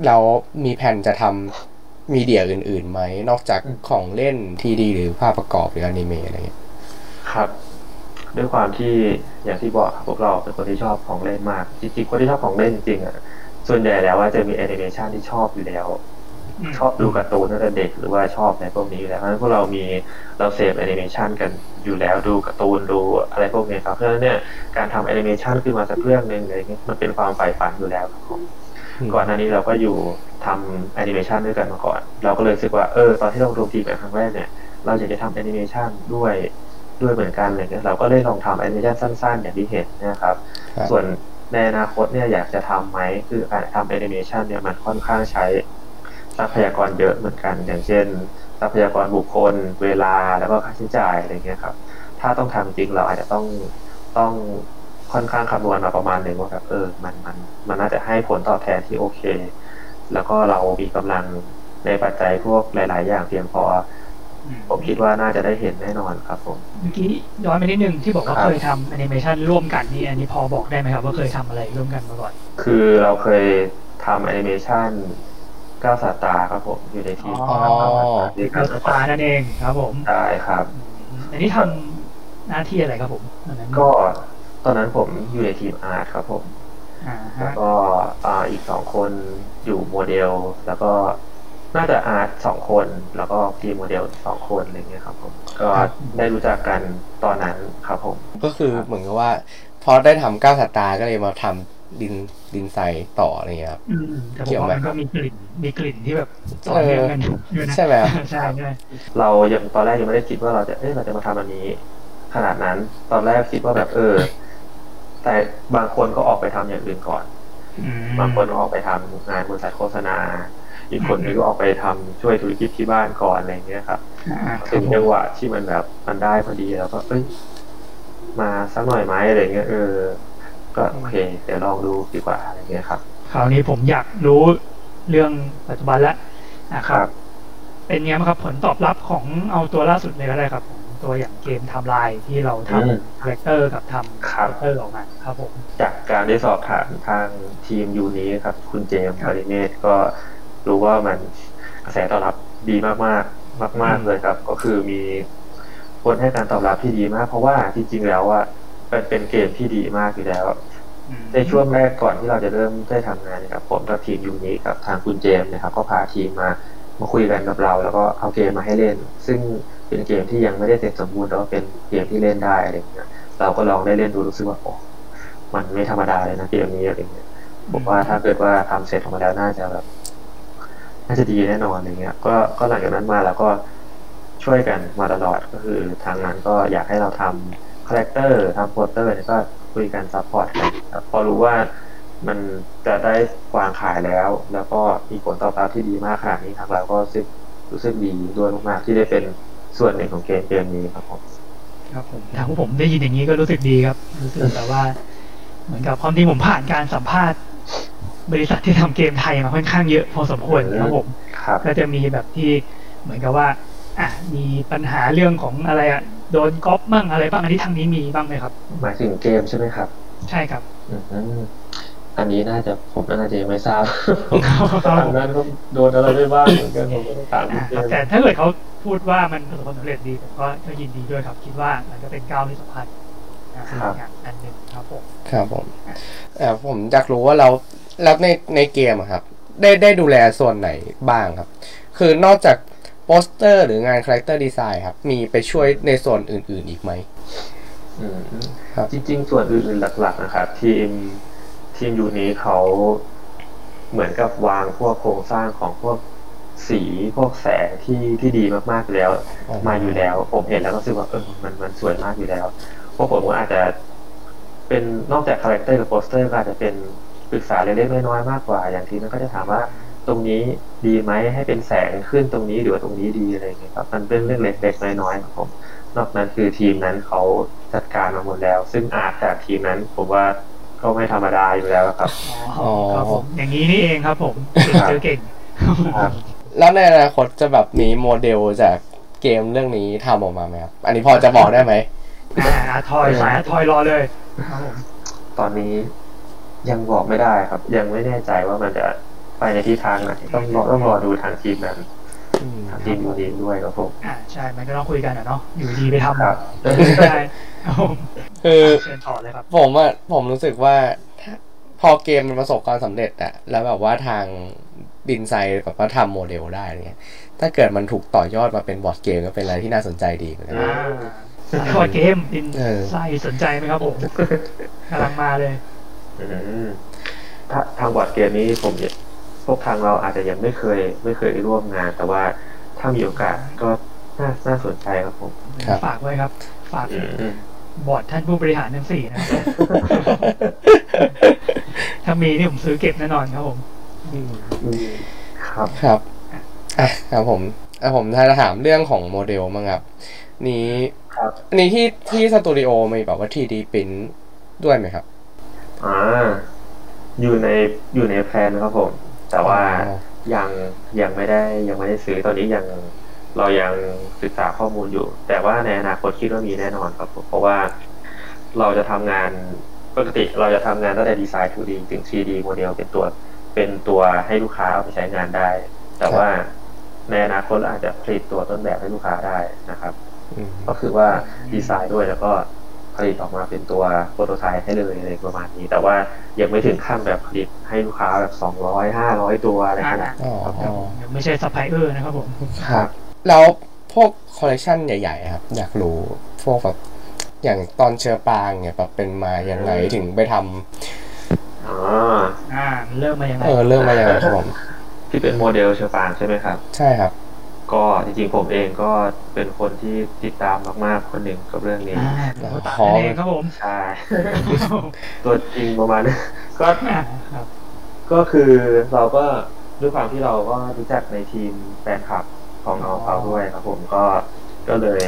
เรามีแผนจะทำมีเดียอื่นๆไหม นอกจากของเล่น 3D หรือภาพประกอบหรืออนิเมะอะไรเงี้ยครับด้วยความที่อย่างที่บอกครับพวกเราเป็นคนที่ชอบของเล่นมาก จริงๆคนที่ชอบของเล่นจริงๆอะส่วนใหญ่แล้วว่าจะมีแอนิเมชันที่ชอบอยู่แล้ว ชอบดูการ์ตูนตั้งแต่เด็กหรือว่าชอบในพวกนี้อยู่แล้วเพราะฉะนั้นพวกเรามีเราเสพแอนิเมชันกันอยู่แล้วดูการ์ตูนดูอะไรพวกนี้ครับเพราะฉะนั้นเนี่ยการทำแอนิเมชันขึ้นมาสักเรื่องหนึ่งอะไรเงี้ยมันเป็นความใฝ่ฝันอยู่แล้วครับผมก่อนหน้านี้เราก็อยู่ทำแอนิเมชันด้วยกันมาก่อน เราก็เลยรู้สึกว่าเออตอนที่เรารวมทีมกันครั้งแรกเนี่ย เราอยากจะทำแอนิเมชันด้วยด้วยเหมือนกันอะไรเงี้ยเราก็เลยลองทำแอนิเมชันสั้นๆ อย่างที่เห็นนะครับครับ ส่วนในอนาคตเนี่ยอยากจะทำไหมคือการทำแอนิเมชันเนี่ยมันค่อนข้างใช้ ทรัพยากรเยอะเหมือนกัน อย่างเช่น ทรัพยากรบุคคล เวลาแล้วก็ค่าใช้จ่ายอะไรเงี้ยครับ ถ้าต้องทำจริงเราอาจจะต้องต้องค่อนข้างคำนวณมาประมาณหนึ่งว่าแบบเออมันมันมันน่าจะให้ผลตอบแทนที่โอเค แล้วก็เรามีกำลังในปัจจัยพวกหลาย ๆ อย่างเพียงพอผมคิดว่าน่าจะได้เห็นแน่นอนครับผมเมื่อกี้ย้อนไปนิดนึงที่บอกว่าครับเคยทำแอนิเมชันร่วมกันนี่อันนี้พอบอกได้ไหมครับว่าเคยทำอะไรร่วมกันมาก่อน คือเราเคยทำแอนิเมชัน 9 ศาสตราครับผมอยู่ในทีมอ๋อนี่ก็สตาร์นั่นเองครับผมได้ครับอันนี้ทำหน้าที่อะไรครับผมตอนนั้นก็ตอนนั้นผมอยู่ในทีมอาร์ตครับผมอ่าแล้วฮะก็อ่าอีกสองคนอยู่โมเดล แล้วก็น่าจะอาร์ตสองคน แล้วก็ทีมโมเดลสองคนอะไรเงี้ยครับผมก็ได้รู้จักกันตอนนั้นครับผม ก็คือเหมือนกับว่าพอได้ทำก้าวสตาร์ก็เลยมาทำ ดินดินไซต่ออะไรเงี้ยครับอืมแต่ผเกี่มยวไหมว่ามันก็มีกลิ่นมีกลิ่นที่แบบต่อเนื่องกันอยู่นะใช่ไหมครับใช่ใช่เรายังตอนแรกยังไม่ได้คิดว่าเราจะเอ้ยเราจะมาทำอันนี้ ขนาดนั้น ตอนแรกคิดว่าแบบเออ แต่บางคนก็ออกไปทำอย่างอื่นก่อนอืมบางคนก็ออกไปทำงานบริษัทโฆษณา อีกคนนึงก็ออกไปทำช่วยธุรกิจที่บ้านก่อนอะไรเงี้ยครับอ่าครัถึบงผมจังหวะที่มันแบบมันได้พอดีแล้วก็เอ้ยมาสักหน่อยไหมอะไรเงี้ยเออ ก็โอเคเดี๋ยวลองดูดีกว่าอะไรเงี้ยครับ คราวนี้ผมอยากรู้เรื่องปัจจุบันแล้วนะคครัรับบเป็นไงบ้างครับผลตอบรับของเอาตัวล่าสุดเลยก็ได้ครับผมตัวอย่างเกม Timelie ที่เราทอืม character กับทำครับคาแรคเตอร์ออกมาครับผมจากการได้สอบถามทางทีมยูนี้ครับ คุณเจมส์ครับบริเมธก็รู้ว่ามันกระแสตอบรับดีมากมากมากๆอืมเลยครับ ก็คือมีคนให้การตอบรับที่ดีมาก เพราะว่าจริงๆแล้วว่า มันเป็นเกมที่ดีมากอยู่แล้วอืมในช่วงแรกก่อนที่เราจะเริ่มได้ทำงานเนะครับผมกับทีมยูนิกับทางคุณเจมส์นะครับ ก็พาทีมมามาคุยกันกับเรา แล้วก็เอาเกมมาให้เล่น ซึ่งเป็นเกมที่ยังไม่ได้เสร็จสมบูรณ์แต่ว่าเป็นเกมที่เล่นได้อะไรอย่างเงี้ยเราก็ลองได้เล่นดูรู้สึกว่าโอ้มันไม่ธรรมดาเลยนะเกมนี้อะไรเงี้ยผมว่าถ้าเกิดว่าทำเสร็จออกมาแล้วน่าจะแบบน่าจะดีแน่นอนอะไรเงี้ย ก็ก็หลังจากนั้นมาเราก็ช่วยกันมาตลอดก็คือทางนั้นก็อยากให้เราทำ character ทำโปสเตอร์เนี่ยก็คุยกัน support กันครับพอรู้ว่ามันจะได้วางขายแล้ว แล้วก็มีผลตอบรับที่ดีมากขนาดนี้ทางเราก็รู้สึกรู้สึกดีด้วยมากๆที่ได้เป็นส่วนหนึ่งของเกมเกมนี้ครับผมครับผมทางผมได้ยินอย่างนี้ก็รู้สึกดีครับ รู้สึกแบบว่า เหมือนกับความที่ผมผ่านการสัมภาษณ์ บริษัทที่ทำเกมไทยมาค่อนข้างเยอะพอสมควรครับผมครับก็จะมีแบบที่เหมือนกับว่าอะมีปัญหาเรื่องของอะไรอะ โดนก๊อปบ้างอะไรบ้างอันนี้ทางนี้มีบ้างไหมครับ หมายถึงเกมใช่ไหมครับ ใช่ครับอืมอันนี้น่าจะผมน่าจะยังไม่ทราบครับทางนั้นเขาโดนอะไรไปบ้างเหมือนกันผมก็ต้องถามอะพี่เจครับมส์แต่ถ้าเกิดเขาพูดว่ามันประสบความสำเร็จดีผมก็ก็ยินดีด้วยครับคิดว่ามันก็เป็นก้าวที่สำคัญนะครับอันหนึ่งครับผมครับผมแต่ผมอยากรู้ว่าเราแล้วในในเกมอะครับ ได้ได้ดูแลส่วนไหนบ้างครับ คือนอกจาก โปสเตอร์หรืองาน character design ครับมีไปช่วยในส่วนอื่น ๆอีกไหมอืมครับจริง ๆ ส่วนอื่นๆหลัก ๆ นะครับ ทีมทีมยูนี้เขาเหมือนกับวางพวกโครงสร้างของพวกสีพวกแสงที่ที่ดีมากๆอยู่แล้วอ๋อมาอยู่แล้ว ผมเห็นแล้วก็รู้สึกว่าเออมันมันสวยมากอยู่แล้วพวกผมก็อาจจะเป็นนอกจาก character กับโปสเตอร์ก็อาจจะเป็นปรึกษาเล็กๆน้อยๆมากกว่า อย่างทีมนั้นก็จะถามว่า ตรงนี้ดีไหมให้เป็นแสงขึ้นตรงนี้หรือว่าตรงนี้ดีอะไรอย่างเงี้ยครับมันเป็นเรื่องเล็กๆน้อยๆครับผมนอกนั้นคือทีมนั้นเขาจัดการมาหมดแล้ว ซึ่ง art จากทีมนั้นผมว่าก็ไม่ธรรมดาอยู่แล้วครับอ๋อครับผมอย่างนี้นี่เองครับผมเก่งเจอเก่งครับแล้วในอนาคตจะแบบมีโมเดลจากเกมเรื่องนี้ทำออกมาไหมครับ อันนี้พอจะบอกได้ไหมอ่า toy สาย toy รอเลยครับผมตอนนี้ยังบอกไม่ได้ครับ ยังไม่แน่ใจว่ามันจะ ไปในทิศทางไหนต้องรอต้องรอดูทางทีมนั้นทางทีมยูนีด้วยครับผมอ่าใช่ มันก็ต้องคุยกันอะเนาะอยู่ดีไปทำครับได้ครับผมคือเชิญต่อเลยครับผมอะผมรู้สึกว่าถ้าพอเกมมันประสบความสำเร็จอะแล้วแบบว่าทางดินไซด์แบบว่าทำโมเดลได้เนี่ยถ้าเกิดมันถูกต่อยอดมาเป็นบอร์ดเกมก็เป็นอะไรที่น่าสนใจดีเหมือนกันอ่าสายคอร์ดเกมดินเออไส้สนใจไหมครับผมกำลังมาเลยอืมถ้าทางบอร์ดเกมนี้ผมเนี่ย พวกทางเราอาจจะยังไม่เคย ไม่เคยได้ร่วมงาน แต่ว่าถ้ามีโอกาสก็น่าน่าสนใจครับผมครับฝากไว้ครับ ฝากอืมบอร์ดท่านผู้บริหารทั้งสี่นะครับถ้ามีนี่ผมซื้อเก็บแน่นอนครับผมอืมครับครับอะครับผมอะผมถ้าจะถามเรื่องของโมเดลมั้งครับ นี้ครับอันนี้ที่ที่สตูดิโอมีแบบว่า 3D ปริ้นด้วยไหมครับ อ่า อยู่ในอยู่ใน plan ครับผม แต่ว่าอ๋อยังยังไม่ได้ยังไม่ได้ซื้อตอนนี้ยังเรายังศึกษาข้อมูลอยู่ แต่ว่าในอนาคตคิดว่ามีแน่นอนครับผมเพราะว่าเราจะทำงานปกติเราจะทำงานตั้งแต่ดีไซน์ 2D ถึง 3D โมเดลเป็นตัวเป็นตัวให้ลูกค้าเอาไปใช้งานได้ แต่ว่าในอนาคตเราอาจจะผลิตตัวต้นแบบให้ลูกค้าได้นะครับอืมก็คือว่าดีไซน์ด้วยแล้วก็ ผลิตออกมาเป็นตัว prototype ให้เลยอะไรประมาณนี้ แต่ว่ายังไม่ถึงขั้นแบบผลิตให้ลูกค้าแบบสองร้อยห้าร้อยตัวอะไรขนาดอ๋อนั้นครับยังไม่ใช่ซัพพลายเออร์นะครับผมครับแล้วพวกคอลเลกชันใหญ่ๆครับอยากรู้พวกแบบอย่างตอนเชื้อปางเนี่ยแบบเป็นมายังไงถึงไปทำอ๋ออ่าเริ่มมายังไงเออเรื่องมายังไงครับผมที่เป็นโมเดลเชอปางใช่ไหมครับ ใช่ครับ ก็จริงๆผมเองก็เป็นคนที่ติดตามมากๆคนหนึ่งกับเรื่องนี้อ่าโคตานั่นเองครับผมใช่ตัวจริงประมาณนั้นก็อ่าครับก็คือเราก็ด้วยความที่เราก็รู้จักในทีมแฟนคลับของน้องเขาด้วยครับ ผมก็ก็เลย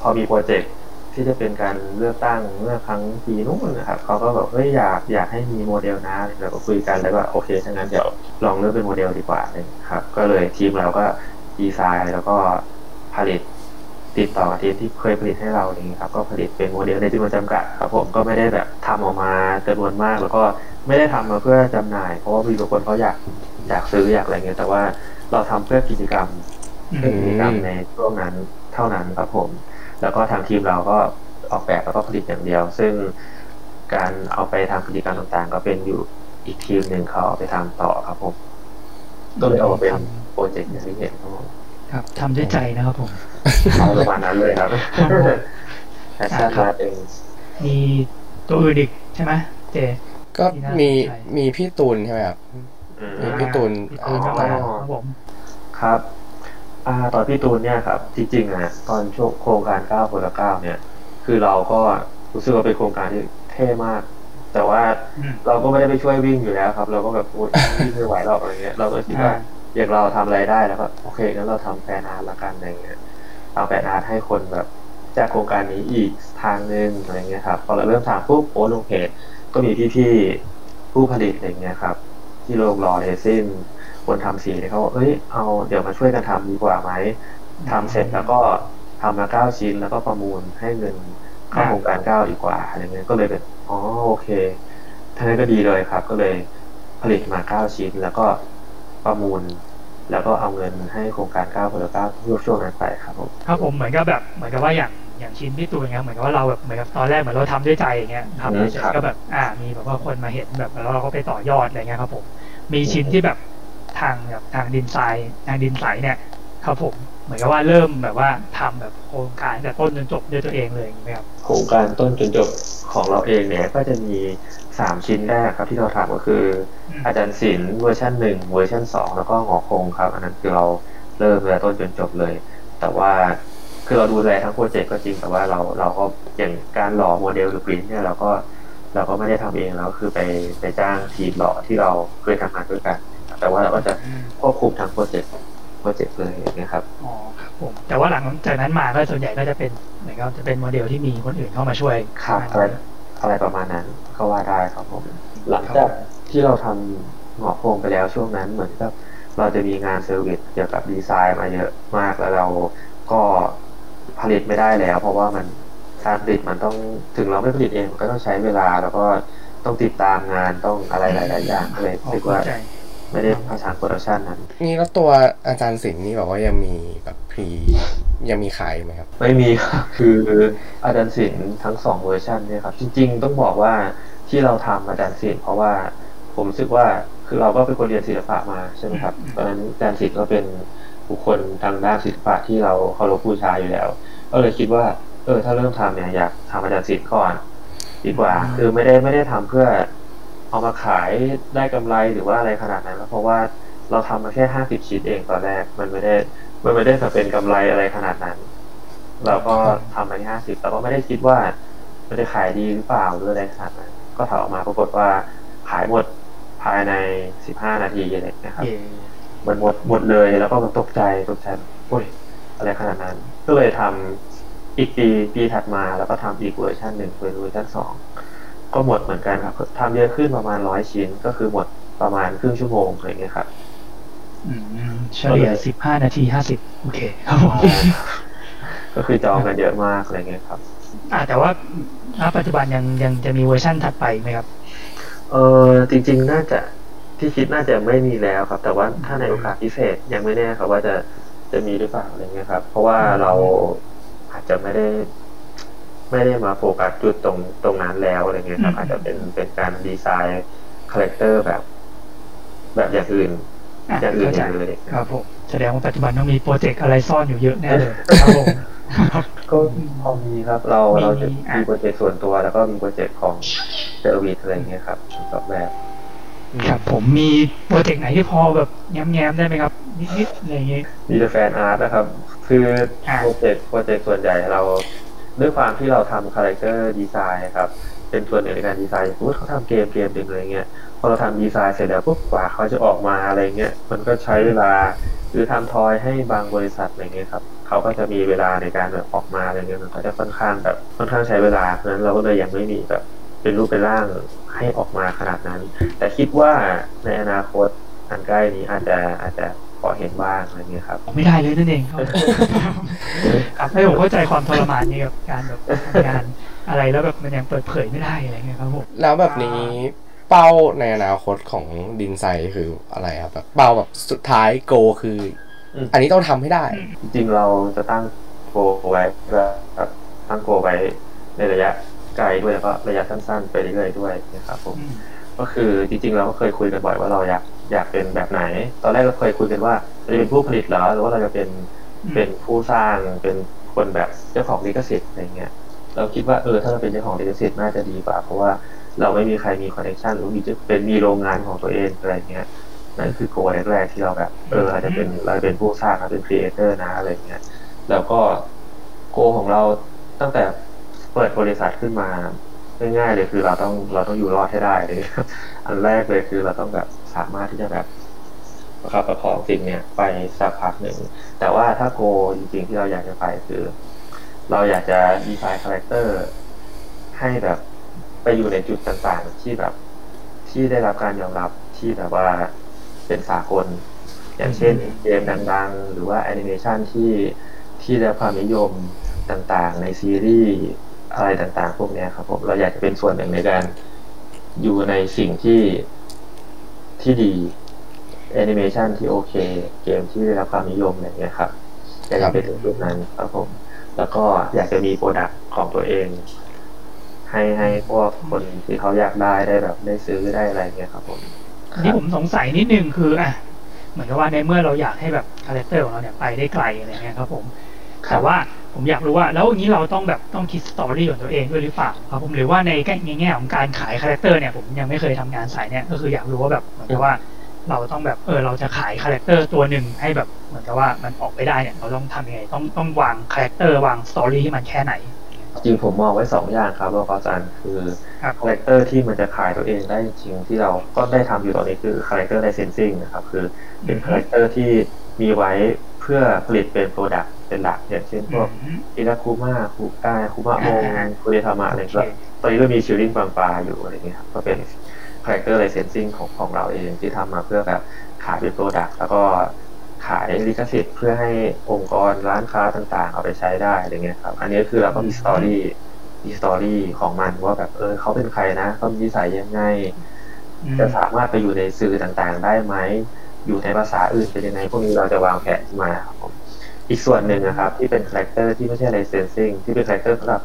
พอมีโปรเจกต์ที่จะเป็นการเลือกตั้งเมื่อครั้งปีนู้นนะครับเขาก็บอกเฮ้ยอยากอยากให้มีโมเดลนะเราก็คุยกันแล้วก็โอเคถ้างั้นเดี๋ยวลองเลือกเป็นโมเดลดีกว่าเลยครับ ก็เลยทีมเราก็ ดีไซน์แล้วก็ผลิตติดต่อกับทีมที่เคยผลิตให้เราเองครับ ก็ผลิตเป็นโมเดลในจำนวนจำกัดครับผมก็ไม่ได้แบบทำออกมาจำนวนมาก แล้วก็ไม่ได้ทำมาเพื่อจำหน่าย เพราะว่ามีบางคนเขาอยากอยากซื้ออยากอะไรเงี้ยแต่ว่าเราทำเพื่อกิจกรรมอืมเพื่อกิจกรรมในช่วงนั้นเท่านั้นครับผม แล้วก็ทางทีมเราก็ออกแบบแล้วก็ผลิตอย่างเดียว ซึ่งการเอาไปทำกิจกรรมต่างๆ ก็เป็นอยู่อีกทีมหนึ่งเขาเอาไปทำต่อครับผม ก็เลยออกมาเป็น โปรเจกต์อย่างที่เห็นครับผมครับทำด้วยใจนะครับผมเอาประมาณนั้นเลยครับครับผม passion มาเองมีตัวอื่นอีกใช่ไหมเจก็ที่น่ามีสนใจมีพี่ตูนใช่ไหมครับอืมมีพี่ตูนพี่ตูนก็มาครับผมครับอ่าตอนพี่ตูนเนี่ยครับจริงๆอะตอนช่วงโครงการ9คนละ9เนี่ย คือเราก็รู้สึกว่าเป็นโครงการที่เท่มาก แต่ว่าอืมเราก็ไม่ได้ไปช่วยวิ่งอยู่แล้วครับ เราก็แบบโอ๊ยวิ่งไม่ไหวหรอกอะไรเงี้ย เราก็คิดว่า อย่าอยากเราทำอะไรได้แล้วก็โอเคงั้นเราทำแฟนอาร์ตละกันอะไรเงี้ยเอาแฟนอาร์ตให้คนแบบจากโครงการนี้อีกทางหนึ่งอะไรเงี้ยครับพอเราเริ่มทำปุ๊บโพสลงเพจก็มีพี่ๆผู้ผลิตอะไรเงี้ยครับ ที่โรงรอเรซินคนทำสีเนี่ยเขาบอกเอ้ยเอาเดี๋ยวมาช่วยกันทำดีกว่าไหมทำเสร็จแล้วก็ทำมาเก้าชิ้นแล้วก็ประมูลให้เงินเข้าโครงการเก้าดีกว่าอะไรเงี้ยก็เลยเป็นอ๋อโอเคทั้งนั้นก็ดีเลยครับ ก็เลยผลิตมาเก้าชิ้น แล้วก็ ประมูล แล้วก็เอาเงินให้โครงการเก้าคนละเก้าช่วงนั้นไปครับผมครับผมเหมือนกับแบบเหมือนกับว่าอย่างอย่างชิ้นที่ตัวเงี้ยเหมือนกับว่าเราแบบเหมือนกับตอนแรกเหมือนเราทำด้วยใจอย่างเงี้ยทำแล้วเสร็จครับก็แบบอ่ามีแบบว่าคนมาเห็นแบบแล้วเราก็ไปต่อยอดอะไรเงี้ยครับผมมีชิ้นที่แบบทางแบบทางดินทรายทางดินใสเนี่ยครับผมเหมือนกับว่าเริ่มแบบว่าทำแบบโครงการแต่ต้นจนจบด้วยตัวเองเลยอย่างเงี้ยครับโครงการต้นจนจบของเราเองเนี่ยก็จะมีสามชิ้นแรกครับที่เราทำก็คือ อืมอาจารย์ศิลป์เวอร์ชันหนึ่งเวอร์ชันสองแล้วก็หงอคงครับ อันนั้นคือเราเริ่มเลยต้นจนจบเลย แต่ว่าคือเราดูแลทั้งโปรเจกต์ก็จริงแต่ว่าเราเราก็อย่างการหล่อโมเดลหรือปริ้นเนี่ยเราก็เราก็ไม่ได้ทำเองแล้วคือไปไปจ้างทีมหล่อที่เราเคยทำงานด้วยกัน แต่ว่าเราก็จะอืมควบคุมทั้งโปรเจกต์โปรเจกต์เลยอย่างเงี้ยครับอ๋อครับผมแต่ว่าหลังจากนั้นมาก็ส่วนใหญ่ก็จะเป็นเหมือนกับจะเป็นโมเดลที่มีคนอื่นเข้ามาช่วยครับอะไรอะไรประมาณนั้นก็ว่าได้ครับผมหลังจาก ที่เราทำหงอโครงไปแล้วช่วงนั้นเหมือนกับเราจะมีงาน service เกี่ยวกับดีไซน์มาเยอะมากแล้วเราก็ผลิตไม่ได้แล้ว เพราะว่ามันการผลิตมันต้องถึงเราไม่ผลิตเองมันก็ต้องใช้เวลา แล้วก็ต้องติดตามงานต้องอะไรหลาย ๆ อย่างก็เลยอ๋อคิดเข้าว่าใจไม่ได้พาชาน production นั้น นี่แล้วตัวอาจารย์ศิลป์นี่แบบว่ายังมีแบบ pre ยังมีขายไหมครับ ไม่มีครับคืออาจารย์ศิลป์ทั้งสองเวอร์ชันเนี่ยครับ จริง ๆ ต้องบอกว่าที่เราทำอาจารย์ศิลป์เพราะว่า ผมรู้สึกว่าคือเราก็เป็นคนเรียนศิลปะมาใช่ไหมครับเพราะฉะนั้นอาจารย์ศิลป์ก็เป็นบุคคลทางด้านศิลปะที่เราเคารพบูชาอยู่แล้ว ก็เลยคิดว่า เออ ถ้าเริ่มทำเนี่ยอยากทำอาจารย์ศิลป์ก่อนดีกว่าอืมคือไม่ได้ไม่ได้ทำเพื่อเอามาขายได้กำไรหรือว่าอะไรขนาดนั้นแล้วเพราะว่าเราทำมาแค่ห้าสิบชิ้นเองตอนแรก มันไม่ได้มันไม่ได้จะเป็นกำไรอะไรขนาดนั้น เราก็ทำมาที่ห้าสิบเราก็ไม่ได้คิดว่ามันจะขายดีหรือเปล่าหรืออะไรขนาดนั้นก็ทำออกมาปรากฏว่าขายหมด ภายในสิบห้านาทีอะไรอย่างเงี้ยครับเย่มันหมดหมดเลยแล้วก็มันตกใจตกใจโอ้ยอะไรขนาดนั้น ก็เลยทำอีกปีปีถัดมาแล้วก็ทำอีกเวอร์ชันหนึ่งเป็นเวอร์ชันสองก็หมดเหมือนกันครับทำเยอะขึ้นประมาณร้อยชิ้น ก็คือหมดประมาณครึ่งชั่วโมงอะไรอย่างเงี้ยครับอืมเฉลี่ยสิบห้านาทีห้าสิบโอเคครับผมก็คือจองกันเยอะมากอะไรเงี้ยครับ อ่าแต่ว่าณปัจจุบันยังยังจะมีเวอร์ชั่นถัดไปไหมครับ เออจริง ๆ น่าจะที่คิดน่าจะไม่มีแล้วครับ แต่ว่าถ้าในโอกาสพิเศษยังไม่แน่ครับว่าจะจะมีหรือเปล่าอะไรเงี้ยครับ เพราะว่าเราอาจจะไม่ได้ ไม่ได้มาโฟกัสจุดตรงตรงนั้นแล้วอะไรเงี้ยครับอืมอาจจะเป็นเป็นการดีไซน์ character แบบ แบบอย่างอื่นอะอย่างอื่นเข้าใจเลย ครับผมแสดงว่าปัจจุบันต้องมีโปรเจกต์อะไรซ่อนอยู่เยอะแน่เลยครับผม ก็พอมีครับ เรามีเราจะอะมีโปรเจกต์ส่วนตัว แล้วก็มีโปรเจกต์ของ service อะไรเงี้ยครับสองแบบครับผมมีโปรเจกต์ไหนที่พอแบบแง้มๆได้ไหมครับนิดๆอะไรอย่างงี้มีแต่แฟนอาร์ตนะครับ คืออ่าโปรเจกต์โปรเจกต์ส่วนใหญ่เราด้วยความที่เราทำ character design ครับเป็นส่วนหนึ่งในการดีไซน์สมมติเขาทำเกมเกมหนึ่งอะไรเงี้ยพอเราทำดีไซน์เสร็จแล้วปุ๊บกว่าเขาจะออกมาอะไรเงี้ย มันก็ใช้เวลา หรือทำทอยให้บางบริษัทอะไรเงี้ยครับ เขาก็จะมีเวลาในการแบบออกมาอะไรเงี้ยมันก็จะค่อนข้างแบบค่อนข้างใช้เวลาเพราะฉะนั้นเราก็เลยยังไม่มีแบบเป็นรูปเป็นร่างให้ออกมาขนาดนั้น แต่คิดว่าในอนาคตอันใกล้นี้อาจจะอาจจะพอเห็นบ้างอะไรเงี้ยครับ ไม่ได้เลยนั่นเองครับครับให้ผมเข้าใจความทรมานนี้กับการแบบทำงานอะไรแล้วแบบมันยังเปิดเผยไม่ได้อะไรเงี้ยครับผมแล้วแบบนี้เป้าในอนาคตของดินไซคืออะไรครับแบบเป้าแบบสุดท้ายโกคือ อมอันนี้ต้องทำให้ได้ จริงๆเราจะตั้งโกไว้แบบตั้งโกไว้ในระยะไกลด้วยแล้วก็ระยะสั้นๆไปเรื่อยๆด้วยนะครับผมอืมก็คือจริงๆเราก็เคยคุยกันบ่อยว่าเราอยากอยากเป็นแบบไหน ตอนแรกเราเคยคุยกันว่าเราจะเป็นผู้ผลิตเหรอหรือว่าเราจะเป็นอืมเป็นผู้สร้างเป็นคนแบบเจ้าของลิขสิทธิ์อะไรเงี้ยเราคิดว่าเออถ้าเราเป็นเจ้าของลิขสิทธิ์น่าจะดีกว่า เพราะว่าเราไม่มีใครมี connection หรือมีเป็นมีโรงงานของตัวเองอะไรเงี้ย นั่นคือ goal แรกๆที่เราแบบ เอออาจจะเป็นเราจะเป็นผู้สร้างเราเป็น creator นะอะไรเงี้ยแล้วก็ goal ของเราตั้งแต่เปิดบริษัทขึ้นมาง่ายๆเลยคือเราต้องเราต้องอยู่รอดให้ได้เลยอันแรกเลยคือเราต้องแบบสามารถที่จะแบบประคับประคองสิ่งเนี้ยไปสักพักหนึ่งแต่ว่าถ้า goal จริงๆที่เราอยากจะไปคือ เราอยากจะดีไซน์ character ให้แบบไปอยู่ในจุดต่างๆที่แบบที่ได้รับการยอมรับที่แบบว่า เป็นสากล อย่างเช่นเกมดังๆ หรือว่าแอนิเมชันที่ที่ได้รับความนิยมต่างๆ ในซีรีส์อะไรต่างๆ พวกเนี้ยครับผมเราอยากจะเป็นส่วนหนึ่งในการอยู่ในสิ่งที่ที่ดีแอนิเมชันที่โอเค เกมที่ได้รับความนิยมอย่างเงี้ยครับอยากจะเป็นถึงจุดนั้นครับผม แล้วก็อยากจะมี product ของตัวเอง ให้ให้พวกคนที่เขาอยากได้ได้แบบได้ซื้อได้อะไรเงี้ยครับผม อันนี้ผมสงสัยนิดนึงคืออะเหมือนกับว่าในเมื่อเราอยากให้แบบ character ของเราเนี่ยไปได้ไกลอะไรเงี้ยครับผมแต่ว่าผมอยากรู้ว่าแล้วอย่างนี้เราต้องแบบต้องคิด story ของตัวเองด้วยหรือเปล่าครับผมหรือว่าในแง่ในแง่ของการขาย character เนี่ยผมยังไม่เคยทำงานสายเนี้ยก็คืออยากรู้ว่าแบบเหมือนกับว่าเราต้องแบบเออเราจะขาย character ตัวหนึ่งให้แบบเหมือนกับว่ามันออกไปได้เนี่ยเราต้องทำยังไงต้องต้องวาง character วาง story ให้มันแค่ไหน จริงผมมองไว้สองอย่างครับว่าอาจารย์คือครับ character ที่มันจะขายตัวเองได้จริงที่เราก็ได้ทำอยู่ตอนนี้คือ character licensing นะครับคือเป็น character ที่มีไว้เพื่อผลิตเป็น product เป็นหลักอย่างเช่นพวกอืมริลัคคุมะคุก้าคุมะมงอ่ากุเดทามะอะไรโอเคก็ตอนนี้ก็มีชิลลิ่งบางปลาอยู่อะไรเงี้ยครับก็เป็น character licensing ของของเราเองที่ทำมาเพื่อแบบขายเป็น product แล้วก็ ขายลิขสิทธิ์เพื่อให้องค์กรร้านค้าต่างๆ เอาไปใช้ได้อะไรเงี้ยครับ อันนี้คือเราก็มี story มี story ของมันว่าแบบเออเขาเป็นใครนะเขามีนิสัยยังไงอืมจะสามารถไปอยู่ในสื่อต่างๆ ได้ไหม อยู่ในภาษาอื่นเป็นยังไงพวกนี้เราจะวางแผนขึ้นมาครับผมอีกส่วนหนึ่งนะครับ ที่เป็น character ที่ไม่ใช่ licensing ที่เป็น character สำหรับ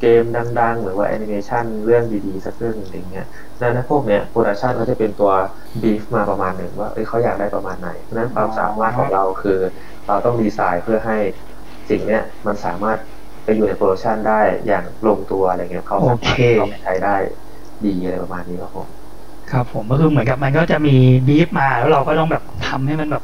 เกมดัง ๆ หรือว่าแอนิเมชันเรื่องดีๆสักเรื่องหนึ่งอย่างเงี้ยนั่นนะพวกเนี้ย production เขาจะเป็นตัว brief มาประมาณหนึ่งว่าเอ้ยเขาอยากได้ประมาณไหนเพราะฉะนั้นความสามารถของเราคือ เราต้องดีไซน์เพื่อให้สิ่งเนี้ยมันสามารถไปอยู่ใน production ได้อย่างลงตัวอะไรเงี้ยเขาสามารถเอาไปใช้ได้ดีอะไรประมาณนี้ครับผมครับผมก็คือเหมือนกับมันก็จะมีบีฟมาแล้วเราก็ต้องแบบทำให้มันแบบ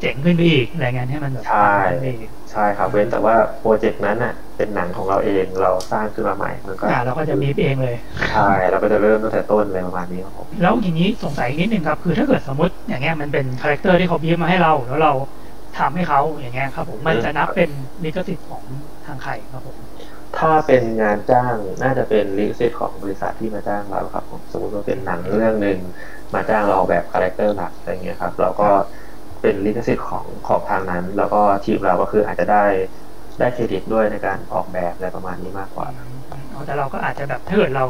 เจ๋งขึ้นไปอีกอะไรเงี้ยให้มันแบบใช่ขึ้นไปอีก ใช่ครับเว้นแต่ว่าโปรเจกต์นั้นน่ะ เป็นหนังของเราเองเราสร้างขึ้นมาใหม่มันก็อ่าเราก็จะบีฟเองเลยใช่เราก็จะเริ่มตั้งแต่ต้นเลยประมาณนี้ครับผมแล้วอย่างนี้สงสัยนิดนึงครับ คือถ้าเกิดสมมติอย่างเงี้ยมันเป็น character ที่เขา brief มาให้เราแล้วเราทำให้เขาอย่างเงี้ยครับผมมันจะนับเป็นลิขสิทธิ์ของทางใครครับผมถ้าเป็นงานจ้างน่าจะเป็นลิขสิทธิ์ของบริษัทที่มาจ้างเราครับผมสมมติว่าเป็นหนังเรื่องหนึ่งมาจ้างเราออกแบบ character หลักอะไรเงี้ยครับเราก็ เป็นลิขสิทธิ์ของของทางนั้น แล้วก็ทีมเราก็คืออาจจะได้ได้เครดิตด้วยในการออกแบบอะไรประมาณนี้มากกว่าอ๋อแต่เราก็อาจจะแบบถ้าเกิดเรา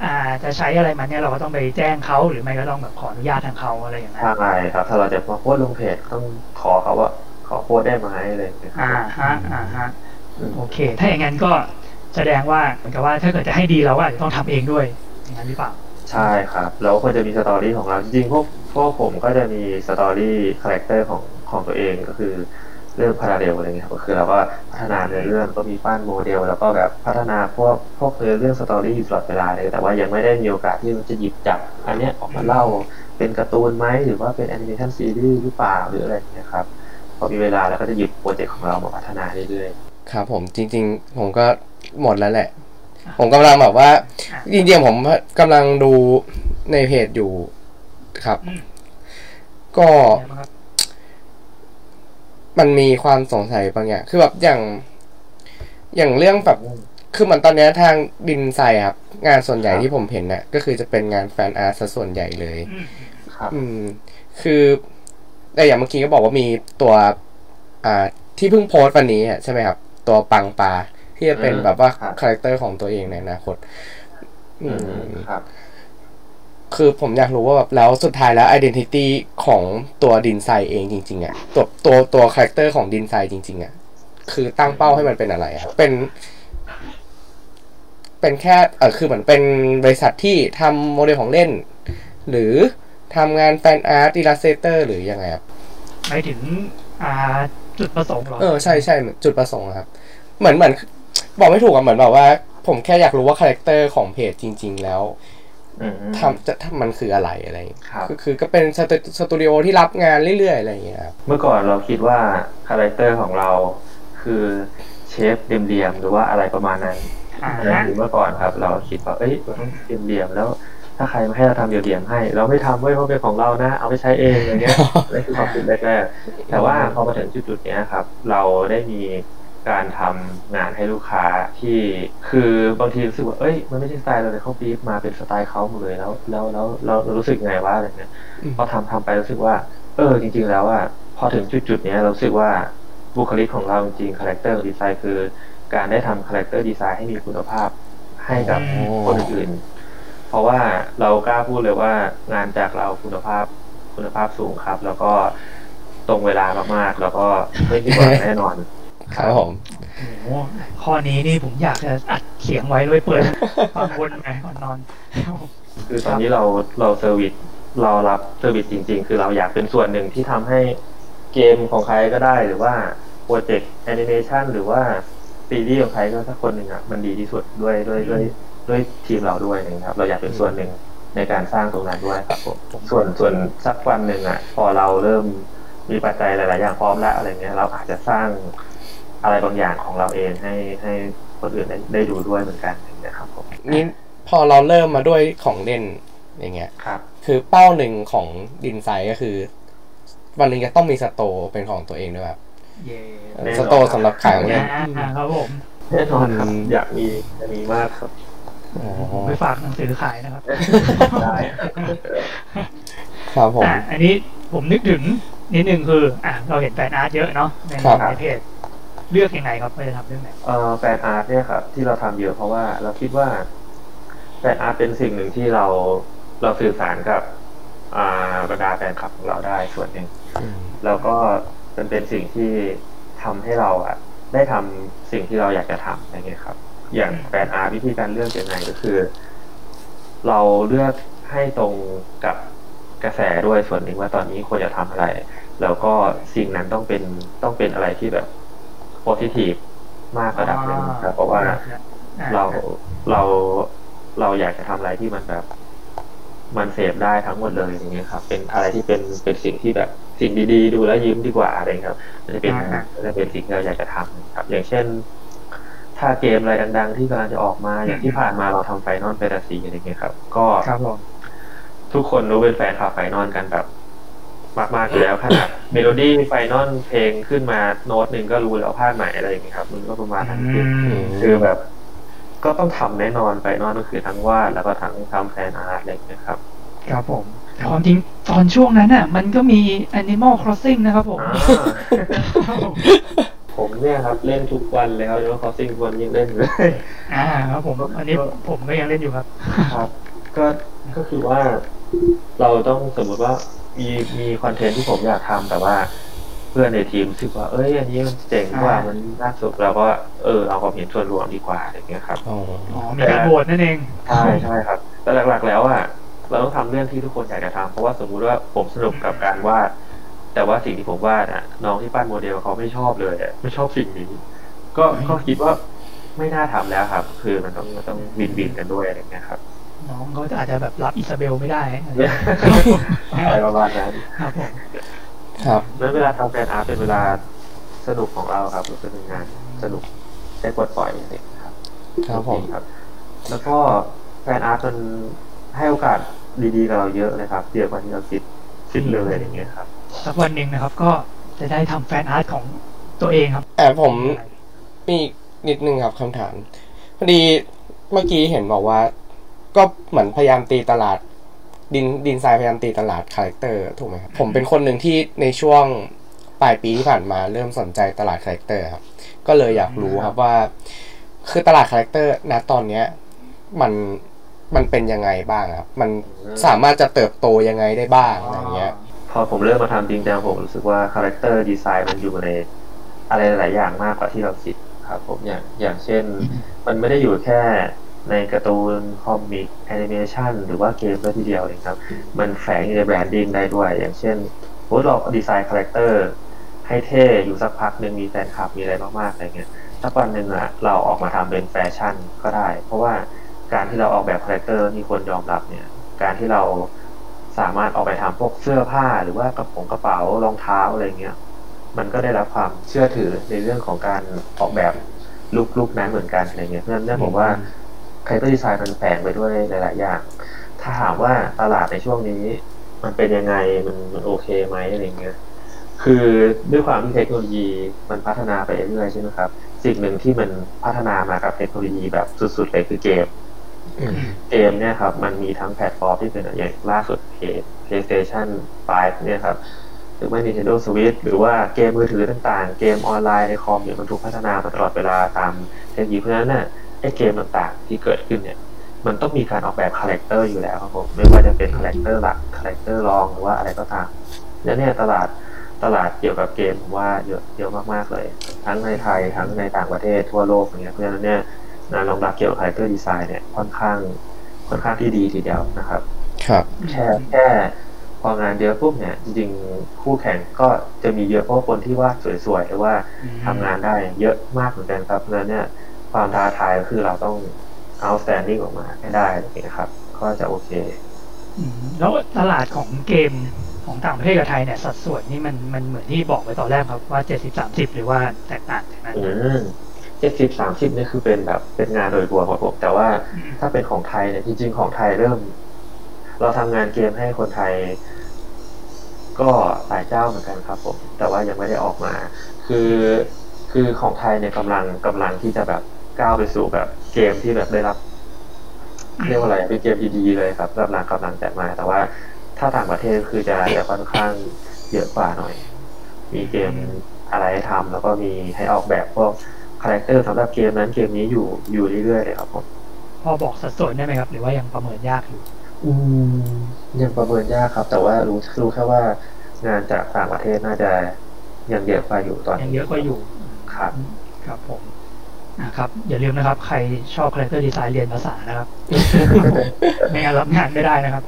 อ่าจะใช้อะไรมันเนี่ยเราก็ต้องไปแจ้งเขาหรือไม่ก็ต้องแบบขออนุญาตทางเขาอะไรอย่างนั้นใช่ครับ ถ้าเราจะมาโพสต์ลงเพจต้องขอเขาว่าขอโพสต์ได้ไหมอะไรอย่างเงี้ยครัอ่าบฮะอ่าฮะอืมโอเค ถ้าอย่างนั้นก็แสดงว่าเหมือนกับว่าถ้าเกิดจะให้ดีเราก็อาจจะต้องทำเองด้วยอย่างนั้นหรือเปล่าใช่ครับแล้วก็จะมี story ของเราจริงๆพวกพ วกผมก็จะมี story character ของของตัวเองก็คือเรื่องพาราเดลอะไรเงี้ยครับก็คือเราก็พัฒนาเนื้อเรื่องก็มีปั้นโมเดล แล้วก็แบบพัฒนาพวกพวกเนื้อเรื่อง story อยู่ตลอดเวลาเลยแต่ว่ายังไม่ได้มีโอกาสที่จะหยิบจับ อันเนี้ยออกมาเล่าเป็นการ์ตูนไหมหรือว่าเป็นแอนิเมชันซีรีส์หรือเปล่าหรืออะไรอย่างเงี้ยครับพอมีเวลาแล้วก็จะหยิบโปรเจกต์ของเรามาพัฒนาเรื่อยครับผมจริง ๆ ผมก็หมดแล้วแหละ ผมกำลังแบบว่าอะจริงๆผมกำลังดูในเพจอยู่ ครับอืมก็เป็นไงบ้างครับมันมีความสงสัยบางอย่าง คือแบบอย่าง อย่างเรื่องแบบ คือเหมือนตอนเนี้ยทางดินไซครับ งานส่วนใหญ่ที่ผมเห็นน่ะ ก็คือจะเป็นงาน fan art ซะส่วนใหญ่เลยอืมๆครับ อืม คือแต่อย่างเมื่อกี้ก็บอกว่ามีตัว อ่า ที่เพิ่งโพสต์วันนี้อะใช่ไหมครับ ตัวปังปลาที่จะเป็นอืมแบบว่าครับคาแรคเตอร์ของตัวเองในอนาคต อือืมมครับ คือผมอยากรู้ว่าแบบแล้วสุดท้ายแล้ว identity ของตัวดินไซเองจริงๆอะตัวตัวตัวคาแรคเตอร์ของดินไซจริงๆอะคือตั้งเป้าให้มันเป็นอะไรครับเป็น เป็นแค่เออคือเหมือนเป็นบริษัทที่ทำโมเดลของเล่น หรือทำงาน fan art illustrator หรือยังไงครับหมายถึงอ่าจุดประสงค์เหรอเออใช่ใช่เหมือนจุดประสงค์อะครับ เหมือนเหมือน บอกไม่ถูกอะเหมือนแบบว่า ผมแค่อยากรู้ว่าคาแรคเตอร์ของเพจจริง ๆ แล้วอืม ทำจะทำมันคืออะไรอะไรอย่างเงี้ยครับคือคือก็เป็นสตูสตูดิโอที่รับงานเรื่อยๆอะไรอย่างเงี้ยครับเมื่อก่อนเราคิดว่าคาแรคเตอร์ของเราคือ shape เหลี่ยมๆหรือว่าอะไรประมาณนั้นอ่าอันนั้นฮะคือเมื่อก่อนครับ เราคิดว่าเอ้ยเราต้องเหลี่ยมๆแล้วถ้าใครมาให้เราทำเหลี่ยมๆให้ เราไม่ทำเว้ยเพราะเป็นของเรานะ เอาไปใช้เองอะไรเงี้ยนั่นคือความคิดแรกๆแต่ว่าพอมาถึงจุดๆเนี้ยครับ เราได้มี การทำงานให้ลูกค้าที่คือบางทีรู้สึกว่าเอ้ยมันไม่ใช่สไตล์เราเลยเขาบีฟมาเป็นสไตล์เขาหมดเลยแล้วแล้วแล้วเราเรารู้สึกไงว่าอะไรเงี้ยอืมพอทำทำไปรู้สึกว่า เออจริง ๆ แล้วอะพอถึงจุดจุดๆเนี้ยเรารู้สึกว่าบุคลิกของเราจริง character design คือ การได้ทำ character design ให้มีคุณภาพให้กับโอ้คนอื่นๆเพราะว่าเรากล้าพูดเลยว่างานจากเราคุณภาพคุณภาพสูงครับ แล้วก็ตรงเวลามากๆ แล้วก็ไม่ผิดหวังแน่นอน ครับผมโอ้โหข้อนี้นี่ผมอยากจะอัดเสียงไว้เลยเปิดฟังวนไปก่อนนอน คือตอนนี้เราเรา service เรารับ service จริง ๆ คือเราอยากเป็นส่วนหนึ่งที่ทำให้เกมของใครก็ได้หรือว่าโปรเจกต์แอนิเมชันหรือว่าซีรีส์ของใครก็สักคนหนึ่งอะมันดีที่สุดด้วยด้วยด้วยด้วยทีมเราด้วยนะครับ เราอยากเป็นส่วนหนึ่งในการสร้างตรงนั้นด้วยครับผมส่วนส่วนสักวันหนึ่งอะ พอเราเริ่มมีปัจจัยหลาย ๆ อย่างพร้อมแล้วอะไรเงี้ยเราอาจจะสร้าง อะไรบางอย่างของเราเองให้ให้คนอื่นได้ได้ดูด้วยเหมือนกันอย่างเงี้ยครับผมนี่พอเราเริ่มมาด้วยของเล่นอย่างเงี้ยครับ คือเป้าหนึ่งของดินไซด์ก็คือ วันหนึ่งจะต้องมีสโตร์เป็นของตัวเองด้วยแบบเย่แน่นอนสโตร์สำหรับขายของเล่นอ่าครับผมแน่นอนครับอืมอยากมีจะมีมากครับอ๋อผมไปฝากหนังสือขายนะครับได้ครับผมอะอันนี้ผมนึกถึงนิดนึงคือ อะเราเห็น fan art เยอะเนาะในครับในเพจ เลือกยังไงครับไปทำเรื่องไหนเอ่อ fan art เนี่ยครับที่เราทำเยอะเพราะว่าเราคิดว่า fan art เป็นสิ่งหนึ่งที่เราเราสื่อสารกับ อ่าบรรดาแฟนคลับของเราได้ส่วนหนึ่งอืมแล้วก็มันเป็นสิ่งที่ทำให้เราอะได้ทำสิ่งที่เราอยากจะทำอะไรเงี้ยครับ อย่าง fan art วิธีการเลือกยังไงก็คือ เราเลือกให้ตรงกับกระแสด้วยส่วนหนึ่งว่าตอนนี้ควรจะทำอะไร แล้วก็สิ่งนั้นต้องเป็นต้องเป็นอะไรที่แบบ โพซิทีฟมากระดับหนึ่งครับ เพราะว่าอ่เราเราเราอยากจะทำอะไรที่มันแบบ มันเสพได้ทั้งหมดเลยอย่างเงี้ยครับ เป็นอะไรที่เป็นเป็นสิ่งที่แบบสิ่งดีๆ ดูแล้วยิ้มดีกว่าอะไรครับมันจะเป็นมันจะเป็นสิ่งที่เราอยากจะทำครับ อย่างเช่น ถ้าเกมอะไรดัง ๆ ที่กำลังจะออกมาอย่างที่ผ่านมาเราทำ Final Fantasy อะไรเงี้ยครับ ก็ครับผมทุกคนรู้เป็นแฟนคลับ Final กันแบบ มากๆอยู่แล้วขนาดเมโลดี้ Final เพลงขึ้นมาโน้ตหนึ่งก็รู้แล้วภาคไหนอะไรอย่างเงี้ยครับ มันก็ประมาณนั้นคืออืมคือแบบ ก็ต้องทำแน่นอน Final ก็คือทั้งวาดแล้วก็ทั้งทำ fan art อะไรอย่างเงี้ยครับ ครับผมแต่ความจริงตอนช่วงนั้นอะ มันก็มี Animal Crossing นะครับผมอ่าผมเนี่ยครับ เล่นทุกวันเลยครับแล้วคอสซิ่งวันยังเล่นอยู่เลยอ่าครับผมอันนี้ผมก็ยังเล่นอยู่ครับ ครับ ก็ก็คือว่าเราต้องสมมุติว่า มีมีคอนเทนต์ที่ผมอยากทำแต่ว่า เพื่อนในทีมรู้สึกว่า เอ้ยอันนี้มันเจ๋งกว่าอ่ามัมันน่าสนุกเราก็เออเอาความเห็นส่วนรวมดีกว่าอะไรอย่างเงี้ยครับอ๋ออ๋อมีการโหวตนั่นเองใช่ใช่ครับ แต่หลักๆแล้วอะเราต้องทำเรื่องที่ทุกคนอยากจะทำเพราะว่าสมมุติว่าผมสนุกกับการวาดแต่ว่าสิ่งที่ผมวาดอะน้องที่ปั้นโมเดลเขาไม่ชอบเลยอะไม่ชอบสิ่งนี้ ก็ก็คิดว่าไม่น่าทำแล้วครับ คือมันต้องมันต้องอินอินๆกันด้วยอะไรอย่างเงี้ยครับ น้องเขาอาจจะแบบรับ Isabelle ไม่ได้อะไรประมาณนั้นครับผมครับนั้นเวลาทำ fan art เป็นเวลาสนุกของเราครับมันเป็นงานสนุกได้ปลดปล่อยอะไรอย่างเงี้ยครับครับผมครับ แล้วก็ fan art มันให้โอกาสดีๆกับเราเยอะเลยครับเยอะกว่าที่เราคิดคิดเลยอะไรอย่างเงี้ยครับสักวันหนึ่งนะครับ ก็จะได้ทำ fan art ของตัวเองครับแต่ผมมีอีกนิดนึงครับคำถามพอดีเมื่อกี้เห็นบอกว่า ก็เหมือนพยายามตีตลาด ดินดินไซน์พยายามตีตลาดคาแรคเตอร์ถูกไหมครับผมเป็นคนหนึ่งที่ในช่วงปลายปีที่ผ่านมาเริ่มสนใจตลาดคาแรคเตอร์ครับก็เลยอยากรู้ครับว่า คือตลาดคาแรคเตอร์ณตอนเนี้ยมันมันเป็นยังไงบ้างครับ มันสามารถจะเติบโตยังไงได้บ้างอะไรอย่างเงี้ย พอผมเริ่มมาทำจริงจังผมรู้สึกว่า character design มันอยู่ในอะไรหลายอย่างมากกว่าที่เราคิดครับผมอย่างอย่างเช่น มันไม่ได้อยู่แค่ ในการ์ตูน comic แอนิเมชันหรือว่าเกมด้วยทีเดียวเองครับ มันแฝงอยู่ใน branding ได้ด้วย อย่างเช่นสมมติเราดีไซน์คาแรคเตอร์ให้เท่อยู่สักพักหนึ่งมีแฟนคลับมีอะไรมากๆอะไรเงี้ยสักวันหนึ่งอะเราออกมาทำเป็นแฟชั่นก็ได้ เพราะว่าการที่เราออกแบบคาแรคเตอร์มีคนยอมรับเนี่ย การที่เราสามารถออกไปทำพวกเสื้อผ้าหรือว่ากระโปรงกระเป๋ารองเท้าอะไรเงี้ย มันก็ได้รับความเชื่อถือในเรื่องของการออกแบบลุคลุคนั้นเหมือนกันอะไรเงี้ยเพราะฉะนั้นผมว่า character design มันแฝงไปด้วยหลายๆอย่าง ถ้าถามว่าตลาดในช่วงนี้ มันเป็นยังไงมันมันโอเคไหมอะไรเงี้ยคือด้วยความที่เทคโนโลยีมันพัฒนาไปเรื่อยๆใช่ไหมครับ สิ่งหนึ่งที่มันพัฒนามากับเทคโนโลยีแบบสุดๆเลยคือเกมอืมเกมเนี่ยครับ มันมีทั้งแพลตฟอร์มที่เป็นอย่างล่าสุด PlayStation 5เนี่ยครับหรือว่า Nintendo Switch หรือว่าเกมมือถือต่างๆ เกมออนไลน์ในคอมเนี่ยมันถูกพัฒนามาตลอดเวลาตามเทคโนโลยีเพราะฉะนั้นน่ะ ไอ้เกมต่างๆที่เกิดขึ้นเนี่ย มันต้องมีการออกแบบคาแรคเตอร์อยู่แล้วครับผมไม่ว่าจะเป็นคาแรคเตอร์หลักคาแรคเตอร์รองหรือว่าอะไรก็ตามแล้วเนี่ยตลาดตลาดเกี่ยวกับเกมผมว่าเยอะเยอะมากๆเลย ทั้งในไทยทั้งในต่างประเทศทั่วโลกอย่างเงี้ยเพราะฉะนั้นเนี่ยงานรองรับเกี่ยวกับ character design เนี่ยค่อนข้างค่อนข้างที่ดีทีเดียวนะครับ ครับแค่แค่พองานเยอะปุ๊บเนี่ยจริงๆคู่แข่งก็จะมีเยอะเพราะคนที่วาดสวยๆหรือว่าทำงานได้เยอะมากเหมือนกันครับเพราะฉะนั้นเนี่ย ความท้าทายก็คือเราต้อง outstanding ออกมาให้ได้นะครับ ก็จะโอเคอืมแล้วตลาดของเกมของต่างประเทศกับไทยเนี่ยสัดส่วนนี่มันมันเหมือนที่บอกไว้ตอนแรกครับว่าเจ็ดสิบสามสิบหรือว่าแตกต่างจากนั้นอืมเจ็ดสิบสามสิบนี่คือเป็นแบบเป็นงานโดยรวมของผมแต่ว่าอืมถ้าเป็นของไทยเนี่ยจริง ๆ ของไทยเริ่ม เราทำงานเกมให้คนไทย ก็หลายเจ้าเหมือนกันครับผมแต่ว่ายังไม่ได้ออกมา คือคือของไทยเนี่ยกำลังกำลังที่จะแบบ ก้าวไปสู่แบบเกมที่แบบได้รับเรียกว่าอะไรเป็นเกมดีๆเลยครับกำลังกำลังจัดมา แต่ว่าถ้าต่างประเทศคือจะจะค่อนข้างเยอะกว่าหน่อย มีเกมอะไรให้ทำแล้วก็มีให้ออกแบบพวก character สำหรับเกมนั้นเกมนี้อยู่อยู่เรื่อยๆเลยครับผมพอบอกสัดส่วนได้ไหมครับ หรือว่ายังประเมินยากอยู่อืมยังประเมินยากครับ แต่ว่ารู้รู้แค่ว่างานจากต่างประเทศน่าจะยังเยอะกว่าอยู่ตอนยังนี้เยอะกว่าอยู่ครับครับผม นะครับอย่าลืมนะครับ ใครชอบ character design เรียนภาษานะครับไม่งั้นรับงานไม่ได้นะครับ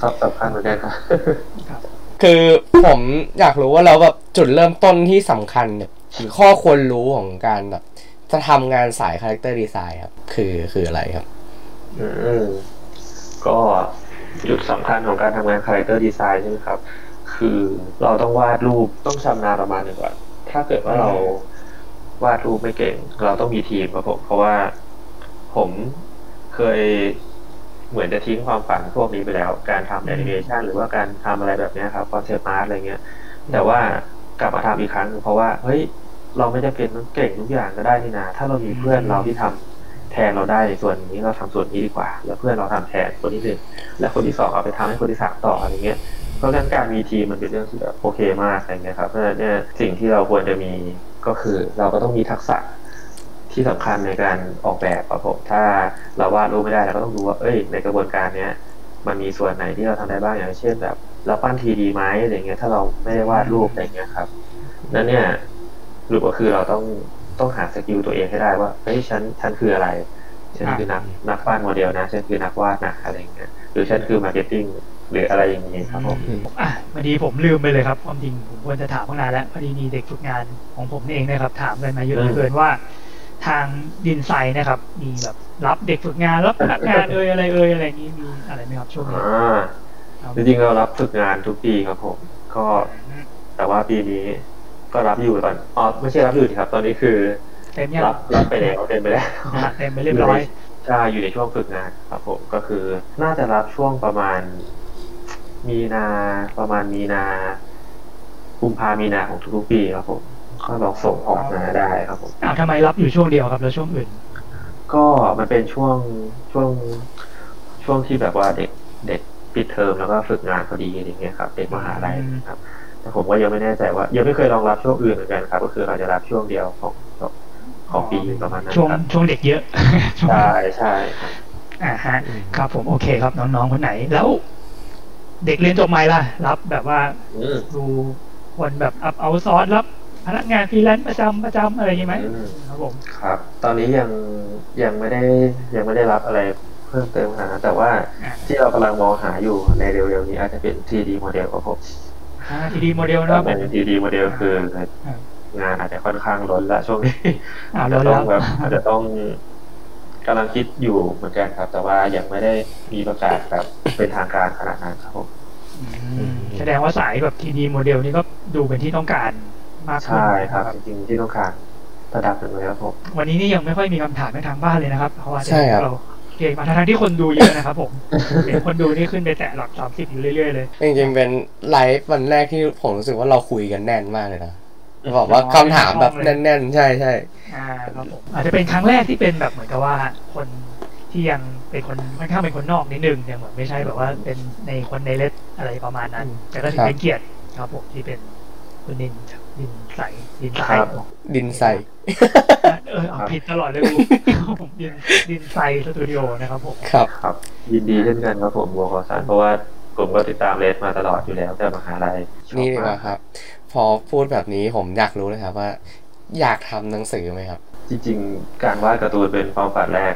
ชอบสำคัญเหมือนกันครับครับ คือผมอยากรู้ว่าเราแบบจุดเริ่มต้นที่สำคัญเนี่ยหรือข้อควรรู้ของการแบบจะทำงานสาย character design ครับ คือคืออะไรครับอืมก็จุดสำคัญของการทำงาน character design ใช่ไหมครับ คือเราต้องวาดรูปต้องชำนาญประมาณหนึ่งก่อนถ้าเกิดว่าเรา วาดรูปไม่เก่ง เราต้องมีทีมครับผมเพราะว่าผมเคยเหมือนจะทิ้งความฝันพวกนี้ไปแล้ว การทำแอนิเมชันหรือว่าการทำอะไรแบบเนี้ยครับ concept art อะไรเงี้ย แต่ว่ากลับมาทำอีกครั้ง เพราะว่าเฮ้ยเราไม่จำเป็นต้องเก่งทุกอย่างก็ได้นี่นาถ้าเรามีเพื่อนเราที่ทำแทนเราได้ในส่วนนี้เราทำส่วนนี้ดีกว่า แล้วเพื่อนเราทำแทนคนที่หนึ่งและคนที่สองเอาไปทำให้คนที่สามต่ออะไรเงี้ยเพราะฉะนั้นการมีทีมมันเป็นเรื่องที่แบบโอเคมากอะไรเงี้ยครับเพราะฉะนั้นเนี่ยสิ่งที่เราควรจะมี ก็คือเราก็ต้องมีทักษะที่สำคัญในการออกแบบครับผมถ้าเราวาดรูปไม่ได้เราก็ต้องดูว่าเอ้ย ในกระบวนการเนี้ยมันมีส่วนไหนที่เราทำได้บ้างอย่างเช่นแบบ เราปั้นทีดีไหมอะไรเงี้ยถ้าเราไม่ได้วาดรูปอะไรเงี้ยครับนั้นเนี่ยรูปก็คือเราต้องต้องหา skill ตัวเองให้ได้ว่าเฮ้ยฉันฉันคืออะไรฉันคือนักนักปั้นโมเดลนะฉันคือนักวาดนะอะไรเงี้ยหรือฉันคือ marketing หรืออะไรอย่างนี้ครับผมอะพอดีผมลืมไปเลยครับความจริงผมควรจะถามตั้งนานแล้วพอดีมีเด็กฝึกงานของผมเองนะครับ ถามกันมาเยอะเหลือเกินว่า ทางดินไซน์นะครับ มีแบบรับเด็กฝึกงานรับพนักงานเอ่ยอะไรเอ่ยอะไรอย่างนี้มีอะไรไหมครับช่วงนี้อ่าครับจริงๆเรารับฝึกงานทุกปีครับผม ก็แต่ว่าปีนี้ก็รับอยู่ตอนอ๋อไม่ใช่รับอยู่สิครับ ตอนนี้คือเต็มยังรับรับไปแล้วเต็มไปแล้วอะเต็มไปเรียบร้อยใช่อยู่ในช่วงฝึกงานครับผมก็คือน่าจะรับช่วงประมาณ มีนาประมาณมีนากุมภามีนาของทุกๆปีครับผมก็ลองส่งออกมาได้ครับผมอ้าวทำไมรับอยู่ช่วงเดียวครับแล้วช่วงอื่น ก็มันเป็นช่วงช่วงช่วงที่แบบว่าเด็กเด็กปิดเทอมแล้วก็ฝึกงานพอดีอย่างเงี้ยครับเด็กมหาลัยครับ แต่ผมก็ยังไม่แน่ใจว่า ยังไม่เคยลองรับช่วงอื่นเหมือนกันครับ ก็คือเราจะรับช่วงเดียวของของของปีประมาณนั้นช่วงครับช่วงเด็กเยอะช่วงใช่ใช่ครับอ่าฮะครับผมโอเคครับน้องๆคนไหนแล้ว เด็กเรียนจบใหม่ล่ะ รับแบบว่าอืมดูคนแบบ outsource รับพนักงานฟรีแลนซ์ประจำประจำอะไรอย่างนี้ไหมอืมครับผมครับ ตอนนี้ยังยังไม่ได้ยังไม่ได้รับอะไรเพิ่มเติมขนาดนั้นแต่ว่าอ่าที่เรากำลังมองหาอยู่ในเร็วๆนี้อาจจะเป็น 3D โมเดลครับผมทีดีโมเดลนะครับผเป็น 3D โมเดคืองานอาจจะค่อนข้างล้นละช่วงนี้อ่าอาจแล้จะวต้แล้องวแบบอาจจะต้องกำลังคิดอยู่เหมือนกันครับ แต่ว่ายังไม่ได้มีประกาศแบบ เป็นทางการขนาดนั้นครับผมอืมแสดงว่าสายแบบทีดีโมเดลนี่ก็ดูเป็นที่ต้องการมากขึ้นใช่ครับนะจริงๆที่ต้องการระดับหนึ่งเลยครับผมวันนี้นี่ยังไม่ค่อยมีคำถามในทางบ้านเลยนะครับ เพราะว่าใช่ครับเราเพลงมาทั้งๆที่คนดูเยอะนะครับผมเห็นคนดูนี่ขึ้นไปแตะหลักสามสิบอยู่เรื่อยๆเลยจริงๆเป็นไลฟ์วันแรกที่ผมรู้สึกว่าเราคุยกันแน่นมากเลยนะบอกว่าคำถามแบบแน่นๆ ใช่ใช่อ่าครับผมอาจจะเป็นครั้งแรกที่เป็นแบบเหมือนกับว่าคน ที่ยังเป็นคนค่อนข้างเป็นคนนอกนิดนึงยังเหมือนไม่ใช่แบบว่าเป็นในคนในเลสอะไรประมาณนั้น แต่ก็ถือเป็นเกียรติครับผมที่เป็นคุณดินดินใสดินใสครับดินใส่เออเอาผิดตลอดเลยกูครับผมดินดินใสสตูดิโอนะครับผมครับครับ ยินดีเช่นกันครับผมบัวขอสารเพราะว่าผมก็ติดตามเลสมาตลอดอยู่แล้วแต่มหาลัยชอบนี่ดีกมาว่าครับ พอพูดแบบนี้ผมอยากรู้เลยครับว่า อยากทำหนังสือไหมครับ จริง ๆ การวาดการ์ตูนเป็นความฝันแรก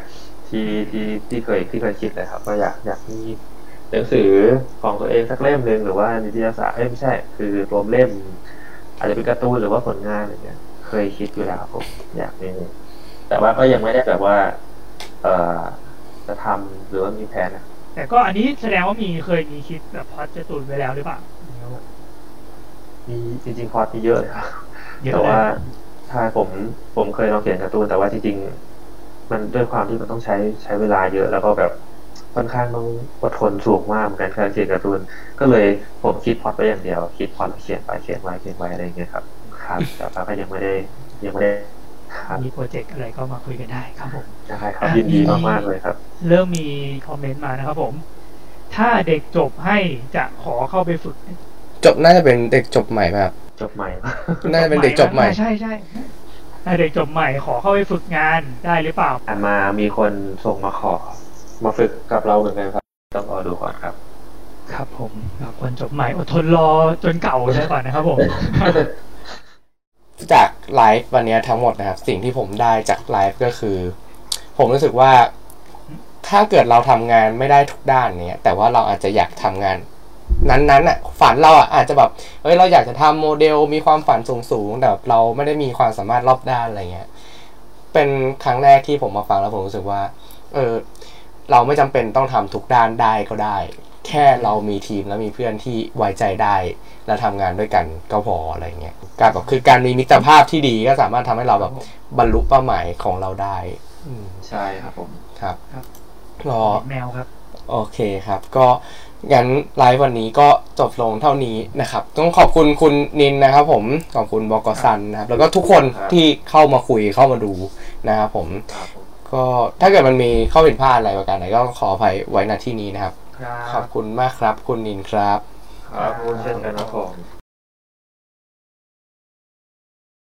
ที่ที่ที่เคยที่เคยคิดเลยครับว่าอยากอยากมีหนังสือของตัวเองสักเล่มหนึ่งหรือว่านิตยสารเอ้ยไม่ใช่ คือรวมเล่ม อาจจะเป็นการ์ตูนหรือว่าผลงานอะไรเงี้ย เคยคิดอยู่แล้วครับผมอยากมีแต่ว่าก็ยังไม่ได้แบบว่า เอ่อจะทำหรือว่ามีแผนนะแต่ก็อันนี้แสดงว่ามีเคยมีคิดแบบพอดจะตูนไว้แล้วหรือเปล่าครับผมมีจริงๆพอร์ตมีเยอะเลยครับเยอะแต่เลว่ายถ้าผมผมเคยลองเขียนการ์ตูนแต่ว่าจริงๆ มันด้วยความที่มันต้องใช้ใช้เวลาเยอะแล้วก็แบบค่อนข้างต้องอดทนสูงมากเหมือนกันการเขียนการ์ตูนก็เลยผมคิดพล็อตไปอย่างเดียว คิดพล็อตแล้วเขียนไปเขียนไว้เขียนไว้อะไรอย่างเงี้ยครับครับแต่ว่าก็ยังไม่ได้ยังไม่ได้ครับมีโปรเจกต์อะไรก็มาคุยกันได้ครับผมได้ครับยินดีมากๆเลยครับ เริ่มมีคอมเมนต์มานะครับผม ถ้าเด็กจบให้จะขอเข้าไปฝึก จบน่าจะเป็นเด็กจบใหม่ไหมครับจบใหม่น่าจะเป็นเด็กจบใหม่ใช่ใช่ถ้า เด็กจบใหม่ขอเข้าไปฝึกงานได้หรือเปล่าอะมามีคนส่งมาขอ มาฝึกกับเราเหมือนกันครับ ต้องรอดูก่อนครับ ครับ ผมครับคนจบใหม่อดทนรอจนเก่าใช่ก่อนนะครับผมจากไลฟ์วันนี้ทั้งหมดนะครับ สิ่งที่ผมได้จากไลฟ์ก็คือ ผมรู้สึกว่า ถ้าเกิดเราทำงานไม่ได้ทุกด้านเนี่ย แต่ว่าเราอาจจะอยากทำงาน นั้นๆอะฝันเราอะอาจจะแบบเอ้ยเราอยากจะทำโมเดลมีความฝันสูงๆแต่เราไม่ได้มีความสามารถรอบด้านอะไรเงี้ยเป็นครั้งแรกที่ผมมาฟังแล้วผมรู้สึกว่า เออเราไม่จำเป็นต้องทำทุกด้านได้ก็ได้ แค่เรามีทีมและมีเพื่อนที่ไว้ใจได้ และทำงานด้วยกันก็พออะไรเงี้ยการแบบคือการมีมิตรภาพที่ดีก็สามารถทำให้เราแบบบรรลุเป้าหมายของเราได้อืมใช่ครับผมครับครับก็แมวครับ โอเคครับ ก็ งั้นไลฟ์วันนี้ก็จบลงเท่านี้นะครับ ต้องขอบคุณคุณนินนะครับ ผมขอบคุณบอกซันนะครับ แล้วก็ทุกคนครับที่เข้ามาคุยเข้ามาดูนะครับผมครับผมก็ถ้าเกิดมันมีข้อผิดพลาดอะไรประการไหนก็ขออภัยไว้ณที่นี้นะครับครัขอบบคุณมากครับ คุณนินครับ ครับเช่นกันครับผม